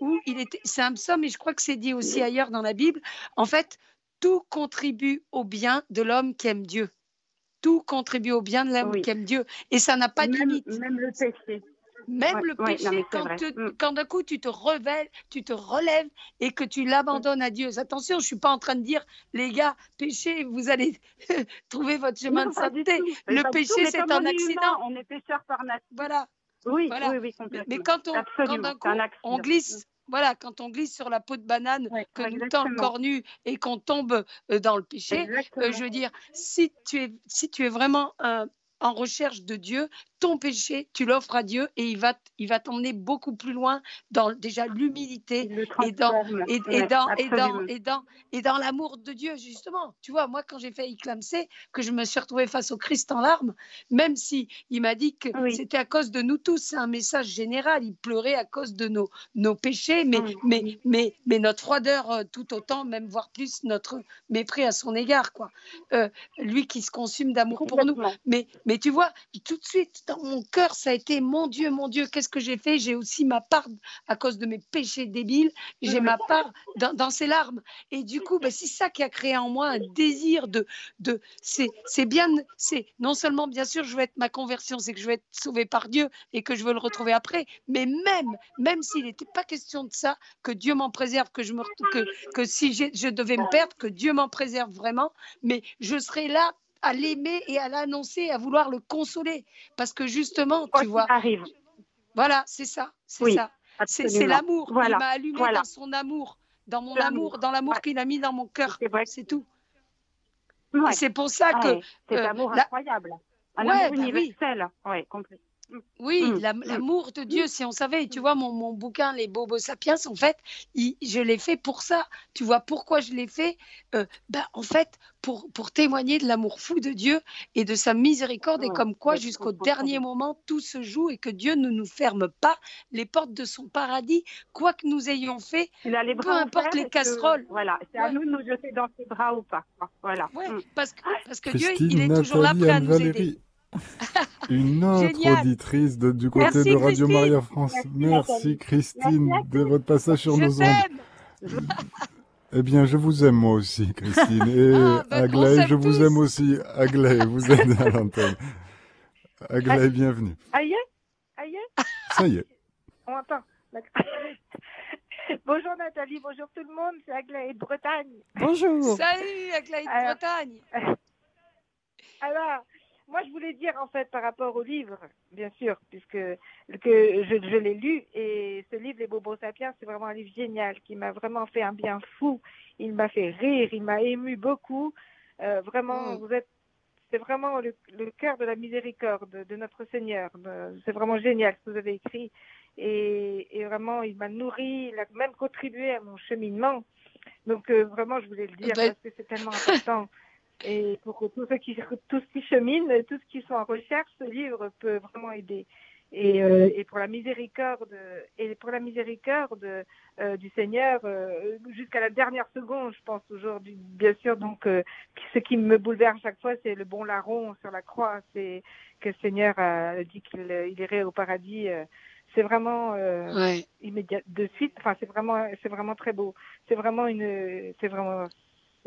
où il était c'est un psaume et je crois que c'est dit aussi ailleurs dans la Bible en fait tout contribue au bien de l'homme qui aime Dieu tout contribue au bien de l'homme Oui. qui aime Dieu et ça n'a pas de limite même le péché. même Ouais, le ouais, péché non, quand, te- Mm. quand d'un coup tu te révèles tu te relèves et que tu l'abandonnes à Dieu attention je suis pas en train de dire les gars péchez vous allez trouver votre chemin Non, de sainteté le péché, c'est un accident. humain, on est pécheur par nature. voilà Oui, Voilà. oui, oui, Mais, complètement. mais quand on, Absolument, coup, on glisse, voilà, quand on glisse sur la peau de banane, Ouais, que nous tend le exactement. corps nu et qu'on tombe euh, dans le péché, euh, je veux dire, si tu es, si tu es vraiment euh, en recherche de Dieu, ton péché, tu l'offres à Dieu et il va, il va t'emmener beaucoup plus loin dans déjà l'humilité et dans, et, et dans, et dans, et dans, et dans l'amour de Dieu, justement. Tu vois, moi, quand j'ai fait éclamer, que je me suis retrouvée face au Christ en larmes, même si il m'a dit que Oui. c'était à cause de nous tous, c'est un message général. Il pleurait à cause de nos, nos péchés, mais, Mm. mais, mais, mais notre froideur euh, tout autant, même voire plus notre mépris à son égard, quoi. Euh, lui qui se consume d'amour pour nous. Mais, mais tu vois, tout de suite, dans mon cœur, ça a été mon Dieu, mon Dieu, qu'est-ce que j'ai fait? J'ai aussi ma part, à cause de mes péchés débiles, j'ai ma part dans, ces larmes. Et du coup, ben, c'est ça qui a créé en moi un désir de. de c'est bien, c'est non seulement, bien sûr, je veux être ma conversion, c'est que je veux être sauvé par Dieu et que je veux le retrouver après, mais même, même s'il n'était pas question de ça, que Dieu m'en préserve, que, je me, que, que si je devais me perdre, que Dieu m'en préserve vraiment, mais je serai là à l'aimer et à l'annoncer, à vouloir le consoler. Parce que justement, tu vois, arrive. voilà, c'est ça, c'est Oui, ça. C'est c'est l'amour. Voilà, Il m'a allumé voilà. dans son amour, dans mon L'amour, amour, dans l'amour ouais. qu'il a mis dans mon cœur. C'est vrai. C'est tout. Ouais. C'est pour ça que, ouais, cet euh, incroyable. Un amour bah oui. universel. Oui, Mm, la- mm. l'amour de Dieu, si on savait, tu vois, mon, mon bouquin, Les Bobos Sapiens, en fait, il- je l'ai fait pour ça. Tu vois, pourquoi je l'ai fait? Euh, ben, En fait, pour, pour témoigner de l'amour fou de Dieu et de sa miséricorde, et comme quoi, jusqu'au dernier moment, tout se joue et que Dieu ne nous ferme pas les portes de son paradis, quoi que nous ayons fait. Il a les Peu bras importe les que- casseroles. Voilà, c'est à nous de nous jeter dans ses bras ou pas. Voilà. Ouais, parce que, parce que Dieu, il est toujours là prêt à nous aider. Une autre Génial. auditrice de- du côté Merci, de Radio Christine. Maria France. Merci. Christine Merci de votre passage sur nos ondes. Eh bien, je vous aime moi aussi, Christine. Et Ah, ben, on Aglaé, je vous tous. aime aussi. Aglaé, vous êtes à l'antenne. Aglaé, bienvenue. Aïe, aïe, Ça y est. on entend. Bonjour Nathalie, bonjour tout le monde, c'est Aglaé de Bretagne. Bonjour. Salut, Aglaé de Alors- Bretagne. Alors, moi je voulais dire en fait par rapport au livre, bien sûr, puisque que je, je l'ai lu et ce livre, Les Bobos Sapiens, c'est vraiment un livre génial qui m'a vraiment fait un bien fou. Il m'a fait rire, il m'a ému beaucoup. Euh, vraiment, Mm. vous êtes, c'est vraiment le, le cœur de la miséricorde de notre Seigneur. Euh, C'est vraiment génial ce que vous avez écrit. Et, et vraiment, il m'a nourri, il a même contribué à mon cheminement. Donc euh, vraiment, je voulais le dire Ben- parce que c'est tellement important. Et pour que tous ceux qui tous qui cheminent, tous qui sont en recherche, ce livre peut vraiment aider. Et, euh, et pour la miséricorde et pour la miséricorde euh, du Seigneur euh, jusqu'à la dernière seconde, je pense aujourd'hui, bien sûr. Donc, euh, ce qui me bouleverse chaque fois, c'est le bon larron sur la croix. C'est que le Seigneur a dit qu'il il irait au paradis. euh, c'est vraiment euh, Ouais. immédiat de suite. Enfin, c'est vraiment, c'est vraiment très beau. C'est vraiment une, c'est vraiment,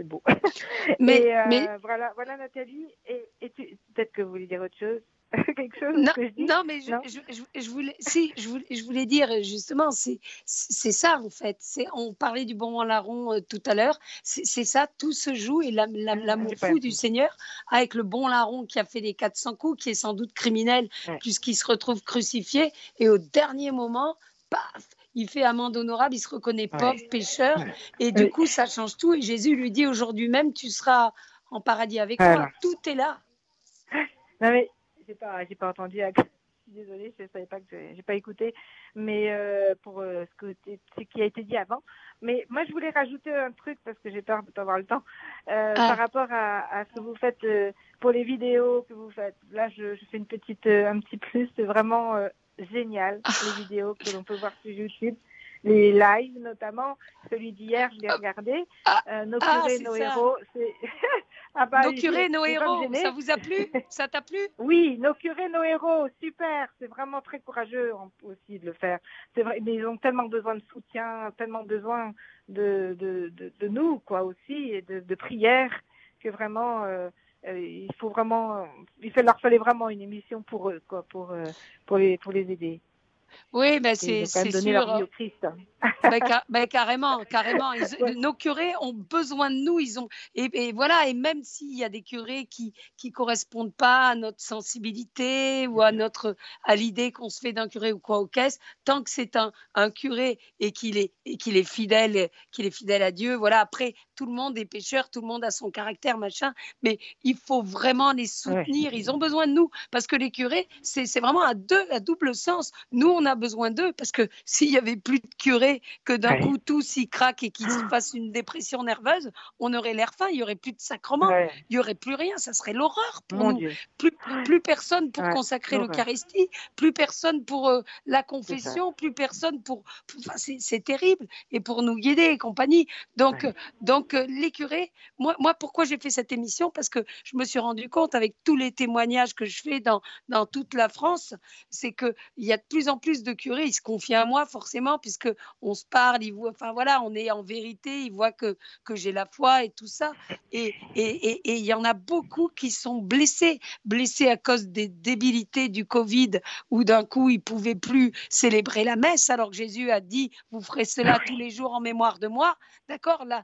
c'est beau. Mais, et, euh, mais voilà, voilà Nathalie. Et, et tu, peut-être que vous voulez dire autre chose, quelque chose non, que je dis? non, mais je, Non? je, je- je voulais, si, je voulais, je voulais dire justement, c'est, ça en fait. C'est, on parlait du bon larron euh, tout à l'heure. C'est, ça, tout se joue et la- la- l'amour pas fou du Seigneur avec le bon larron qui a fait les 400 coups, qui est sans doute criminel Ouais. puisqu'il se retrouve crucifié et au dernier moment, paf, il fait amende honorable, il se reconnaît Ouais. pauvre pécheur et du coup ça change tout et Jésus lui dit aujourd'hui même tu seras en paradis avec Voilà. moi. Tout est là. Non mais j'ai pas, j'ai pas entendu. Je suis désolée, je savais pas que j'ai pas écouté, mais euh, pour euh, ce, que, ce qui a été dit avant. Mais moi, je voulais rajouter un truc parce que j'ai peur de pas avoir le temps euh, Ah. par rapport à, à ce que vous faites euh, pour les vidéos que vous faites. Là, je, je fais une petite, euh, un petit plus. C'est vraiment euh, génial les vidéos que l'on peut voir sur YouTube. Les lives notamment, celui d'hier, je l'ai regardé. Ah. Euh, nos Ah, curés, nos ça. héros, ah bah, nos curés, nos héros, ça vous a plu? Ça t'a plu? Oui, nos curés, nos héros, super. C'est vraiment très courageux aussi de le faire. C'est vrai, mais ils ont tellement besoin de soutien, tellement besoin de, de, de, de nous, quoi, aussi, et de, de prières, que vraiment, euh, il faut vraiment, il fa- leur fallait vraiment une émission pour eux, quoi, pour, euh, pour, les, pour les aider. Oui, Et c'est donné sûr. leur vie au Christ. Ca- ben, carrément, carrément. Ils- Ouais. Nos curés ont besoin de nous. Ils ont et, et voilà. Et même s'il y a des curés qui qui correspondent pas à notre sensibilité ou à notre à l'idée qu'on se fait d'un curé ou quoi au caisse, tant que c'est un, un curé et qu'il est et qu'il est fidèle, qu'il est fidèle à Dieu. Voilà. Après, tout le monde est pécheur, tout le monde a son caractère, machin. Mais il faut vraiment les soutenir. Ils ont besoin de nous parce que les curés, c'est c'est vraiment à deux, à double sens. Nous, on a besoin d'eux parce que s'il y avait plus de curés, que d'un Ouais. coup tous ils craquent et qu'ils se fassent une dépression nerveuse, on aurait l'air fin, il y aurait plus de sacrement, Ouais, il y aurait plus rien, ça serait l'horreur pour mon nous. Dieu. Plus, plus personne pour Ouais, consacrer l'Eucharistie, plus personne pour euh, la confession, plus personne pour. pour- enfin, c'est terrible et pour nous guider et compagnie. Donc, euh, donc euh, les curés, moi, moi pourquoi j'ai fait cette émission? Parce que je me suis rendu compte avec tous les témoignages que je fais dans, dans toute la France, c'est qu'il y a de plus en plus de curés, il se confie à moi forcément, puisque on se parle, il voit, enfin voilà, on est en vérité, il voit que, que j'ai la foi et tout ça. Et il et, et, y en a beaucoup qui sont blessés, blessés à cause des débilités du Covid, où d'un coup, ils pouvaient plus célébrer la messe, alors que Jésus a dit, vous ferez cela tous les jours en mémoire de moi. D'accord Là,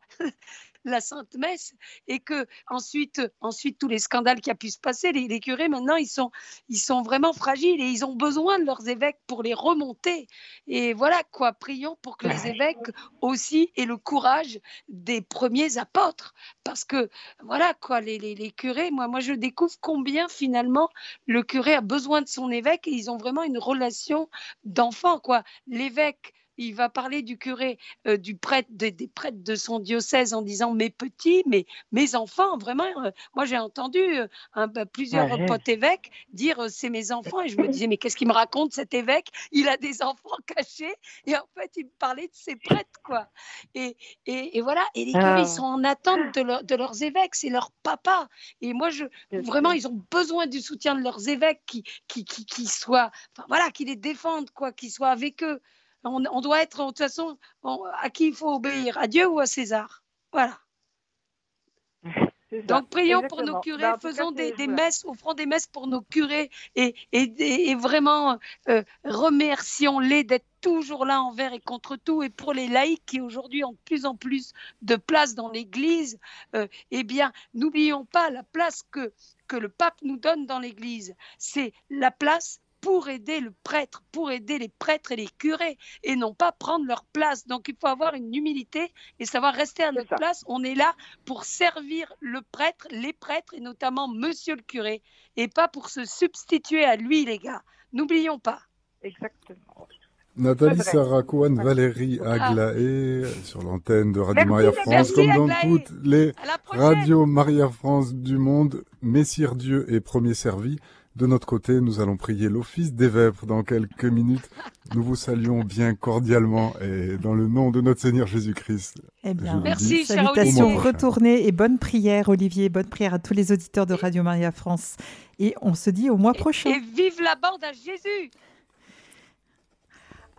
la Sainte Messe et que ensuite, ensuite tous les scandales qui a pu se passer, les, curés maintenant ils sont, ils sont vraiment fragiles et ils ont besoin de leurs évêques pour les remonter. Et voilà quoi, prions pour que les évêques aussi aient le courage des premiers apôtres, parce que voilà quoi, les, les, les curés, moi, moi je découvre combien finalement le curé a besoin de son évêque et ils ont vraiment une relation d'enfant quoi. L'évêque il va parler du curé, euh, du prêtre, des, prêtres de son diocèse en disant mes petits, mes, mes enfants. Vraiment, euh, moi j'ai entendu euh, bah, plusieurs potes évêques dire c'est mes enfants et je me disais mais qu'est-ce qu'il me raconte cet évêque? Il a des enfants cachés et en fait il me parlait de ses prêtres quoi. Et, et, voilà, et les curés ils ah. sont en attente de, de leurs évêques, c'est leur papa. Et moi je vraiment ils ont besoin du soutien de leurs évêques qui qui, qui, qui soient, enfin voilà, qui les défendent quoi, qui soient avec eux on, doit être, de toute façon, à qui il faut obéir, à Dieu ou à César. Voilà. Donc prions pour nos curés, bah, faisons des, messes, offrons des messes pour nos curés et, et, vraiment euh, remercions-les d'être toujours là envers et contre tout. Et pour les laïcs qui aujourd'hui ont de plus en plus de place dans l'Église, euh, eh bien, n'oublions pas la place que, que le pape nous donne dans l'Église. C'est la place pour aider le prêtre, pour aider les prêtres et les curés, et non pas prendre leur place. Donc il faut avoir une humilité et savoir rester à notre place. On est là pour servir le prêtre, les prêtres, et notamment monsieur le curé, et pas pour se substituer à lui, les gars. N'oublions pas. Exactement. Nathalie Sarah Valérie ah. Aglaé sur l'antenne de Radio Maria France, comme dans toutes les radios Maria France du monde, Messire Dieu est premier servi. De notre côté, nous allons prier l'office des vêpres dans quelques minutes. Nous vous saluons bien cordialement et dans le nom de notre Seigneur Jésus-Christ. Eh bien, merci, salutations retournées et bonne prière, Olivier, bonne prière à tous les auditeurs de Radio Maria France. Et on se dit au mois prochain. Et vive la bande à Jésus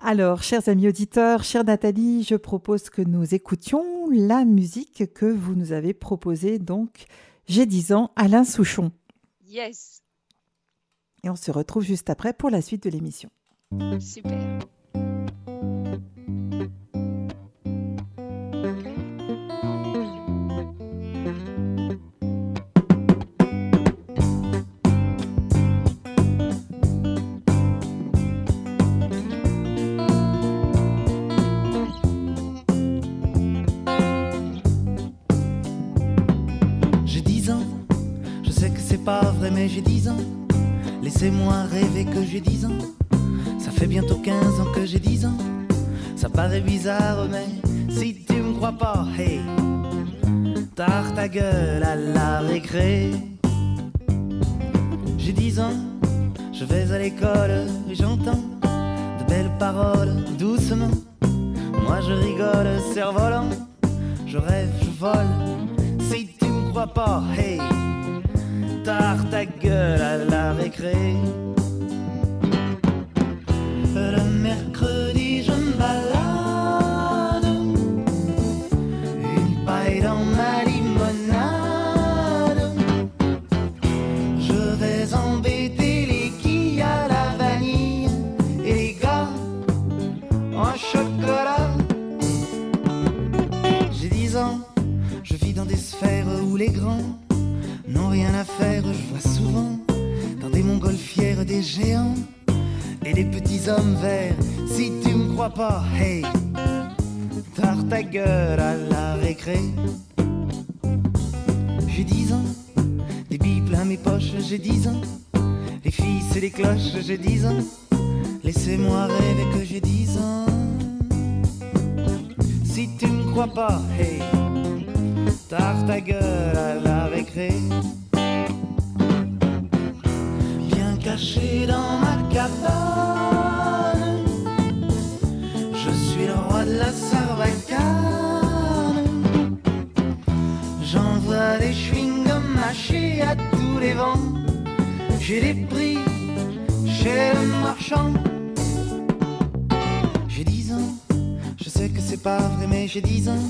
alors, chers amis auditeurs, chère Nathalie, je propose que nous écoutions la musique que vous nous avez proposée. Donc, j'ai 10 ans, Alain Souchon. Yes. Et on se retrouve juste après pour la suite de l'émission. Super. J'ai 10 ans, je sais que c'est pas vrai, mais j'ai 10 ans. Laissez-moi rêver que j'ai 10 ans. Ça fait bientôt 15 ans que j'ai 10 ans. Ça paraît bizarre, mais si tu me crois pas, hey, tard ta gueule à la récré. J'ai 10 ans, je vais à l'école et j'entends de belles paroles doucement. Moi je rigole, cerf-volant, je rêve, je vole. Si tu me crois pas, hey ta gueule à la récré. Le mercredi, je vois souvent dans des montgolfières des géants et des petits hommes verts. Si tu me crois pas, hey, tard ta gueule à la récré. J'ai dix ans, des billes plein mes poches, j'ai dix ans. Les filles, c'est les cloches, j'ai dix ans. Laissez-moi rêver que j'ai dix ans. Si tu me crois pas, hey, tard ta gueule à la récré. Caché dans ma cabane. Je suis le roi de la sarbacane. J'envoie des chewing-gums mâchés à tous les vents. J'ai des prix chez le marchand. c'est pas vrai, mais j'ai 10 ans.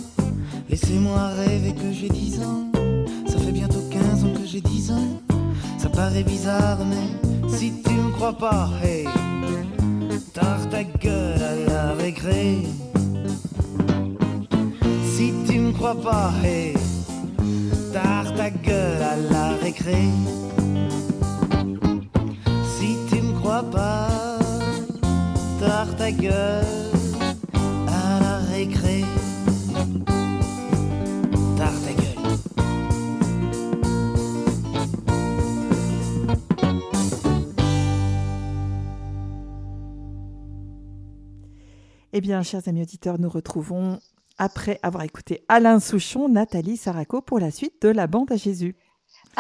Laissez-moi rêver que j'ai 10 ans. Ça fait bientôt 15 ans que j'ai 10 ans. Ça paraît bizarre, mais si tu me crois pas, hey, tard ta gueule à la récré. Si tu me crois pas, hey, tard ta gueule à la récré. Si tu me crois pas, tard ta gueule à la récré. Eh bien, chers amis auditeurs, nous retrouvons, après avoir écouté Alain Souchon, Nathalie Saraco pour la suite de La Bande à Jésus.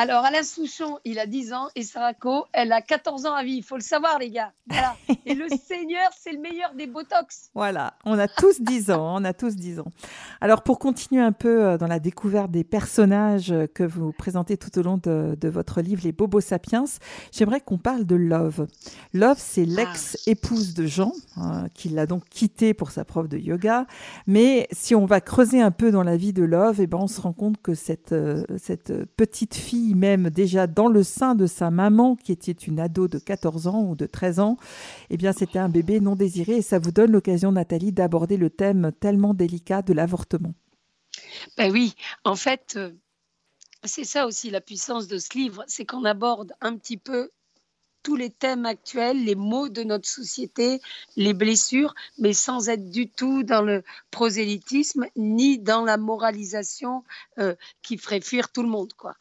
Alors, Alain Souchon, il a 10 ans et Sarako, elle a 14 ans à vie. Il faut le savoir, les gars. Voilà. Et le Seigneur, c'est le meilleur des Botox. Voilà, on a tous 10 ans, on a tous 10 ans. Alors pour continuer un peu euh, dans la découverte des personnages que vous présentez tout au long de, de votre livre Les Bobos Sapiens, j'aimerais qu'on parle de Love. Love, c'est l'ex-épouse de Jean, hein, qui l'a donc quitté pour sa prof de yoga. Mais si on va creuser un peu dans la vie de Love, eh ben on se rend compte que cette, euh, cette petite fille, même déjà dans le sein de sa maman, qui était une ado de 14 ans ou de 13 ans, eh bien c'était un bébé non désiré. Et ça vous donne l'occasion, Nathalie, d'aborder le thème tellement délicat de l'avortement. Ben oui, en fait, euh, c'est ça aussi la puissance de ce livre, c'est qu'on aborde un petit peu tous les thèmes actuels, les maux de notre société, les blessures, mais sans être du tout dans le prosélytisme ni dans la moralisation euh, qui ferait fuir tout le monde. Quoi.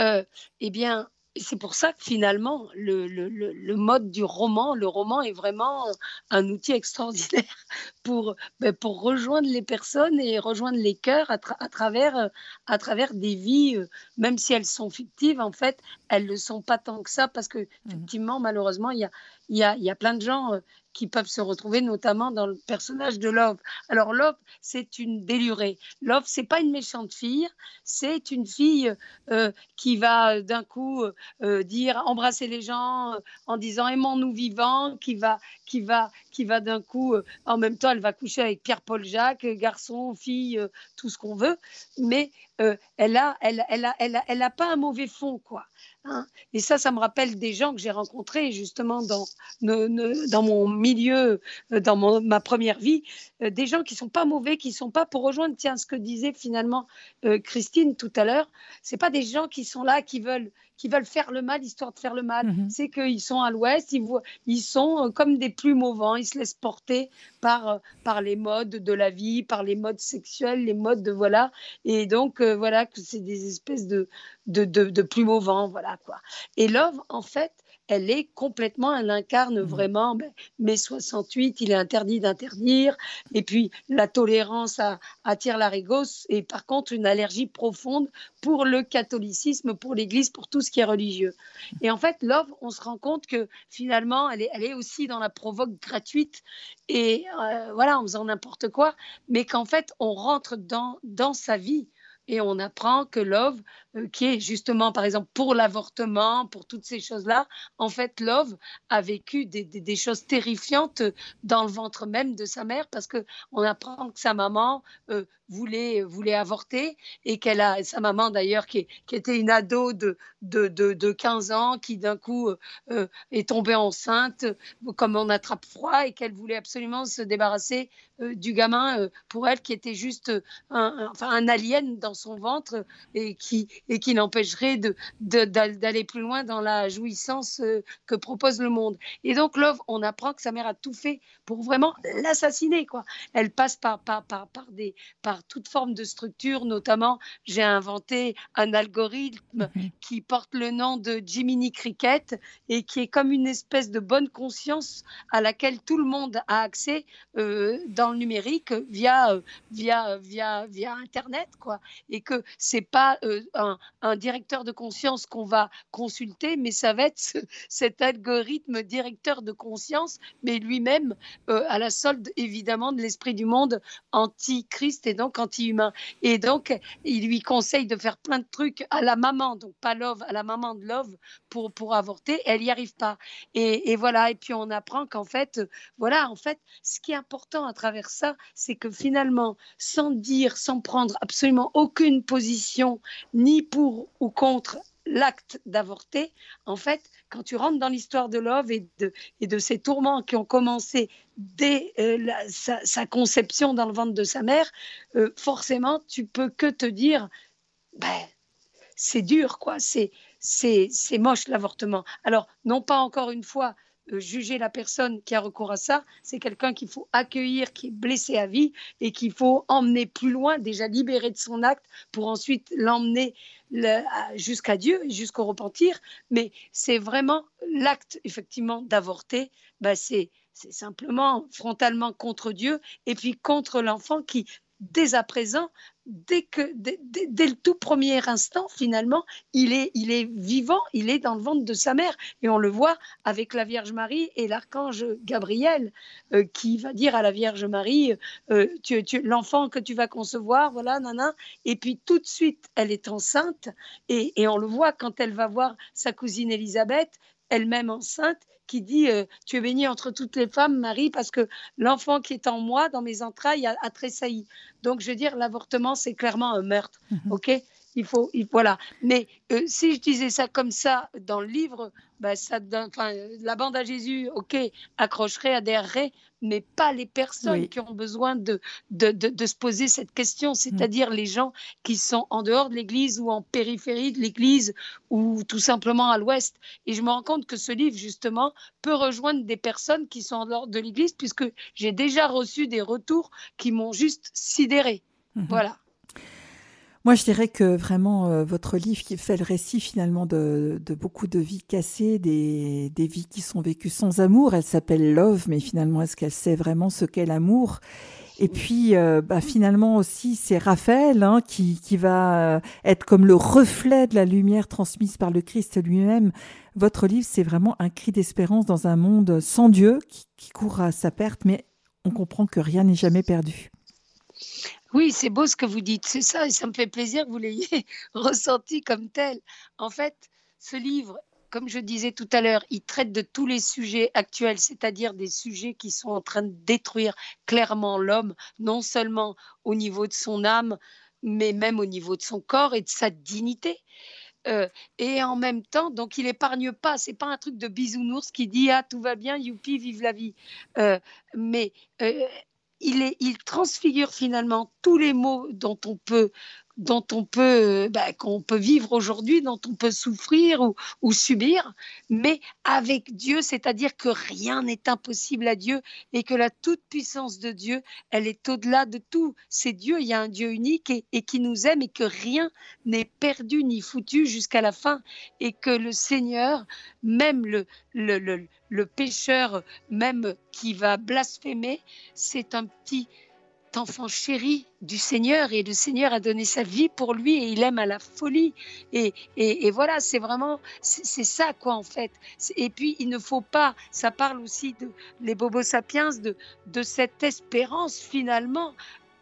Euh, eh bien, c'est pour ça que finalement, le, le, le, mode du roman, le roman est vraiment un outil extraordinaire pour, ben, pour rejoindre les personnes et rejoindre les cœurs à, tra à, travers, à travers des vies, euh, même si elles sont fictives, en fait, elles ne le sont pas tant que ça, parce que, mmh. effectivement, malheureusement, il y a, il y, a, il y a plein de gens euh, qui peuvent se retrouver notamment dans le personnage de Love. Alors Love, c'est une délurée. Love, c'est pas une méchante fille, c'est une fille euh, qui va d'un coup euh, dire embrasser les gens euh, en disant aimons-nous vivants, qui va qui va qui va d'un coup euh, en même temps elle va coucher avec Pierre-Paul Jacques, garçon, fille, tout ce qu'on veut, mais elle a elle elle a elle a, elle a pas un mauvais fond quoi. Hein. Et ça, ça me rappelle des gens que j'ai rencontrés justement dans, dans mon milieu, euh, dans mon, ma première vie, euh, des gens qui sont pas mauvais, qui sont pas pour rejoindre, tiens, ce que disait finalement euh, Christine tout à l'heure, c'est pas des gens qui sont là, qui veulent, qui veulent faire le mal, histoire de faire le mal. -hmm. C'est qu'ils sont à l'ouest, ils, sont comme des plumes au vent, ils se laissent porter par, par les modes de la vie, par les modes sexuels, les modes de voilà. Et donc, voilà, que c'est des espèces de, de, de, de plumes au vent, voilà quoi. Et Love, en fait, elle est complètement, elle incarne vraiment ben, mai 68, il est interdit d'interdire, et puis la tolérance à, attire la régos, et par contre une allergie profonde pour le catholicisme, pour l'Église, pour tout ce qui est religieux. Et en fait, Love, on se rend compte que finalement, elle est, elle est aussi dans la provoque gratuite, et euh, voilà, en faisant n'importe quoi, mais qu'en fait, on rentre dans, dans sa vie et on apprend que Love, euh, qui est justement, par exemple, pour l'avortement, pour toutes ces choses-là, en fait, Love a vécu des, choses terrifiantes dans le ventre même de sa mère parce qu'on apprend que sa maman euh, voulait, avorter et qu'elle a, sa maman d'ailleurs, qui, était une ado de, de, de, de 15 ans, qui d'un coup euh, est tombée enceinte comme on attrape froid et qu'elle voulait absolument se débarrasser du gamin pour elle qui était juste un, un, enfin, un alien dans son ventre et qui, et qui l'empêcherait de, d'aller plus loin dans la jouissance euh, que propose le monde. Et donc, Love, on apprend que sa mère a tout fait pour vraiment l'assassiner. Quoi. Elle passe par, par, par, par, des, par toute forme de structure, notamment, j'ai inventé un algorithme -hmm. qui porte le nom de Jiminy Cricket et qui est comme une espèce de bonne conscience à laquelle tout le monde a accès euh, dans le numérique via, via, via, via Internet. Quoi. Et que c'est pas euh, un, directeur de conscience qu'on va consulter, mais ça va être cet algorithme directeur de conscience, mais lui-même euh, à la solde évidemment de l'esprit du monde anti-Christ et donc anti-humain. Et donc, il lui conseille de faire plein de trucs à la maman, donc pas Love, à la maman de Love pour, pour avorter. Elle n'y arrive pas. Et, et, voilà. Et puis on apprend qu'en fait, voilà, en fait, ce qui est important à travers ça, c'est que finalement, sans dire, sans prendre absolument aucune position, ni pour ou contre l'acte d'avorter, en fait, quand tu rentres dans l'histoire de Love et de, ces tourments qui ont commencé dès euh, sa, conception dans le ventre de sa mère, euh, forcément, tu peux que te dire, ben, c'est dur, quoi, c'est moche l'avortement. Alors, non pas encore une fois juger la personne qui a recours à ça, c'est quelqu'un qu'il faut accueillir, qui est blessé à vie et qu'il faut emmener plus loin, déjà libérer de son acte pour ensuite l'emmener jusqu'à Dieu, jusqu'au repentir. Mais c'est vraiment l'acte, effectivement, d'avorter, bah, c'est simplement frontalement contre Dieu et puis contre l'enfant qui, dès à présent, dès, que, dès, le tout premier instant, finalement, il est, il est vivant, il est dans le ventre de sa mère. Et on le voit avec la Vierge Marie et l'archange Gabriel, euh, qui va dire à la Vierge Marie, euh, tu, l'enfant que tu vas concevoir, voilà, nana. Et puis tout de suite, elle est enceinte. Et, et on le voit quand elle va voir sa cousine Élisabeth, elle-même enceinte, qui dit euh, Tu es bénie entre toutes les femmes, Marie, parce que l'enfant qui est en moi, dans mes entrailles, a, tressailli. Donc, je veux dire, l'avortement, c'est clairement un meurtre. Mhm. OK? Il faut, voilà. Mais euh, si je disais ça comme ça dans le livre, bah, ça, la bande à Jésus, ok, accrocherait, adhérerait, mais pas les personnes qui ont besoin de, de, de, se poser cette question, mm. c'est-à-dire les gens qui sont en dehors de l'Église ou en périphérie de l'Église ou tout simplement à l'Ouest. Et je me rends compte que ce livre, justement, peut rejoindre des personnes qui sont en dehors de l'Église, puisque j'ai déjà reçu des retours qui m'ont juste sidéré. Mm-hmm. Voilà. Moi, je dirais que vraiment, euh, votre livre qui fait le récit finalement de, beaucoup de vies cassées, des, vies qui sont vécues sans amour. Elle s'appelle Love, mais finalement, est-ce qu'elle sait vraiment ce qu'est l'amour? Et puis, euh, bah, finalement aussi, c'est Raphaël hein, qui, va euh, être comme le reflet de la lumière transmise par le Christ lui-même. Votre livre, c'est vraiment un cri d'espérance dans un monde sans Dieu qui, qui court à sa perte, mais on comprend que rien n'est jamais perdu. Oui, c'est beau ce que vous dites, c'est ça, et ça me fait plaisir que vous l'ayez ressenti comme tel. En fait, ce livre, comme je disais tout à l'heure, il traite de tous les sujets actuels, c'est-à-dire des sujets qui sont en train de détruire clairement l'homme, non seulement au niveau de son âme, mais même au niveau de son corps et de sa dignité. Euh, et en même temps, donc il épargne pas. C'est pas un truc de bisounours qui dit ah tout va bien, youpi, vive la vie. Euh, mais euh, il, transfigure finalement tous les mots dont on peut dont on peut bah, qu'on peut vivre aujourd'hui, dont on peut souffrir ou, subir, mais avec Dieu, c'est-à-dire que rien n'est impossible à Dieu et que la toute puissance de Dieu, elle est au-delà de tout. C'est Dieu, il y a un Dieu unique et, qui nous aime et que rien n'est perdu ni foutu jusqu'à la fin et que le Seigneur, même le, le pécheur même qui va blasphémer, c'est un petit enfant chéri du Seigneur et le Seigneur a donné sa vie pour lui et il aime à la folie. Et, et, voilà, c'est vraiment, c'est ça quoi en fait. Et puis il ne faut pas, ça parle aussi de les bobos sapiens, de, de cette espérance finalement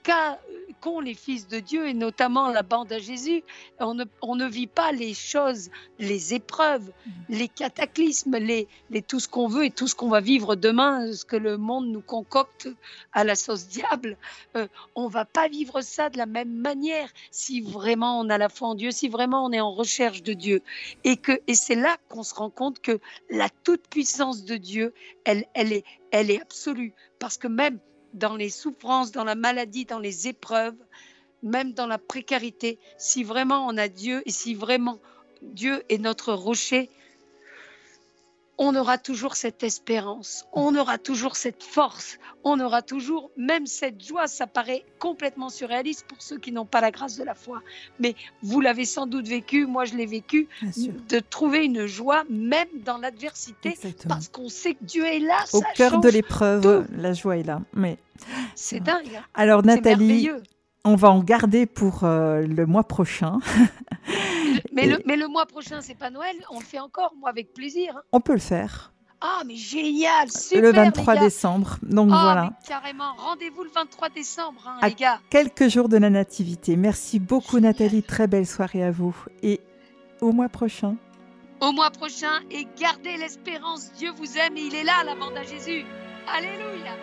qu'ont les fils de Dieu et notamment la bande à Jésus. On ne, on ne vit pas les choses, les épreuves, mm. les cataclysmes, les, les tout ce qu'on veut et tout ce qu'on va vivre demain, ce que le monde nous concocte à la sauce diable. Euh, on va pas vivre ça de la même manière si vraiment on a la foi en Dieu, si vraiment on est en recherche de Dieu. Et, que, et c'est là qu'on se rend compte que la toute-puissance de Dieu, elle, elle, est, elle est absolue. Parce que même dans les souffrances, dans la maladie, dans les épreuves, même dans la précarité, si vraiment on a Dieu et si vraiment Dieu est notre rocher, on aura toujours cette espérance, on aura toujours cette force, on aura toujours même cette joie. Ça paraît complètement surréaliste pour ceux qui n'ont pas la grâce de la foi. Mais vous l'avez sans doute vécu, moi je l'ai vécu, de trouver une joie même dans l'adversité parce qu'on sait que Dieu est là. Au cœur de l'épreuve, la joie est là. Mais c'est dingue. Hein. Alors Nathalie, On va en garder pour euh, le mois prochain. mais, le, mais le mois prochain, c'est pas Noël. On le fait encore, moi, avec plaisir. hein. On peut le faire. Ah, mais génial, super. le 23 les gars. décembre. Donc Ah, voilà. mais carrément, rendez-vous le 23 décembre, hein, À les gars. Quelques jours de la Nativité. Merci beaucoup Nathalie. Très belle soirée à vous. Et au mois prochain. Au mois prochain et gardez l'espérance. Dieu vous aime et il est là, la bande à Jésus. Alléluia.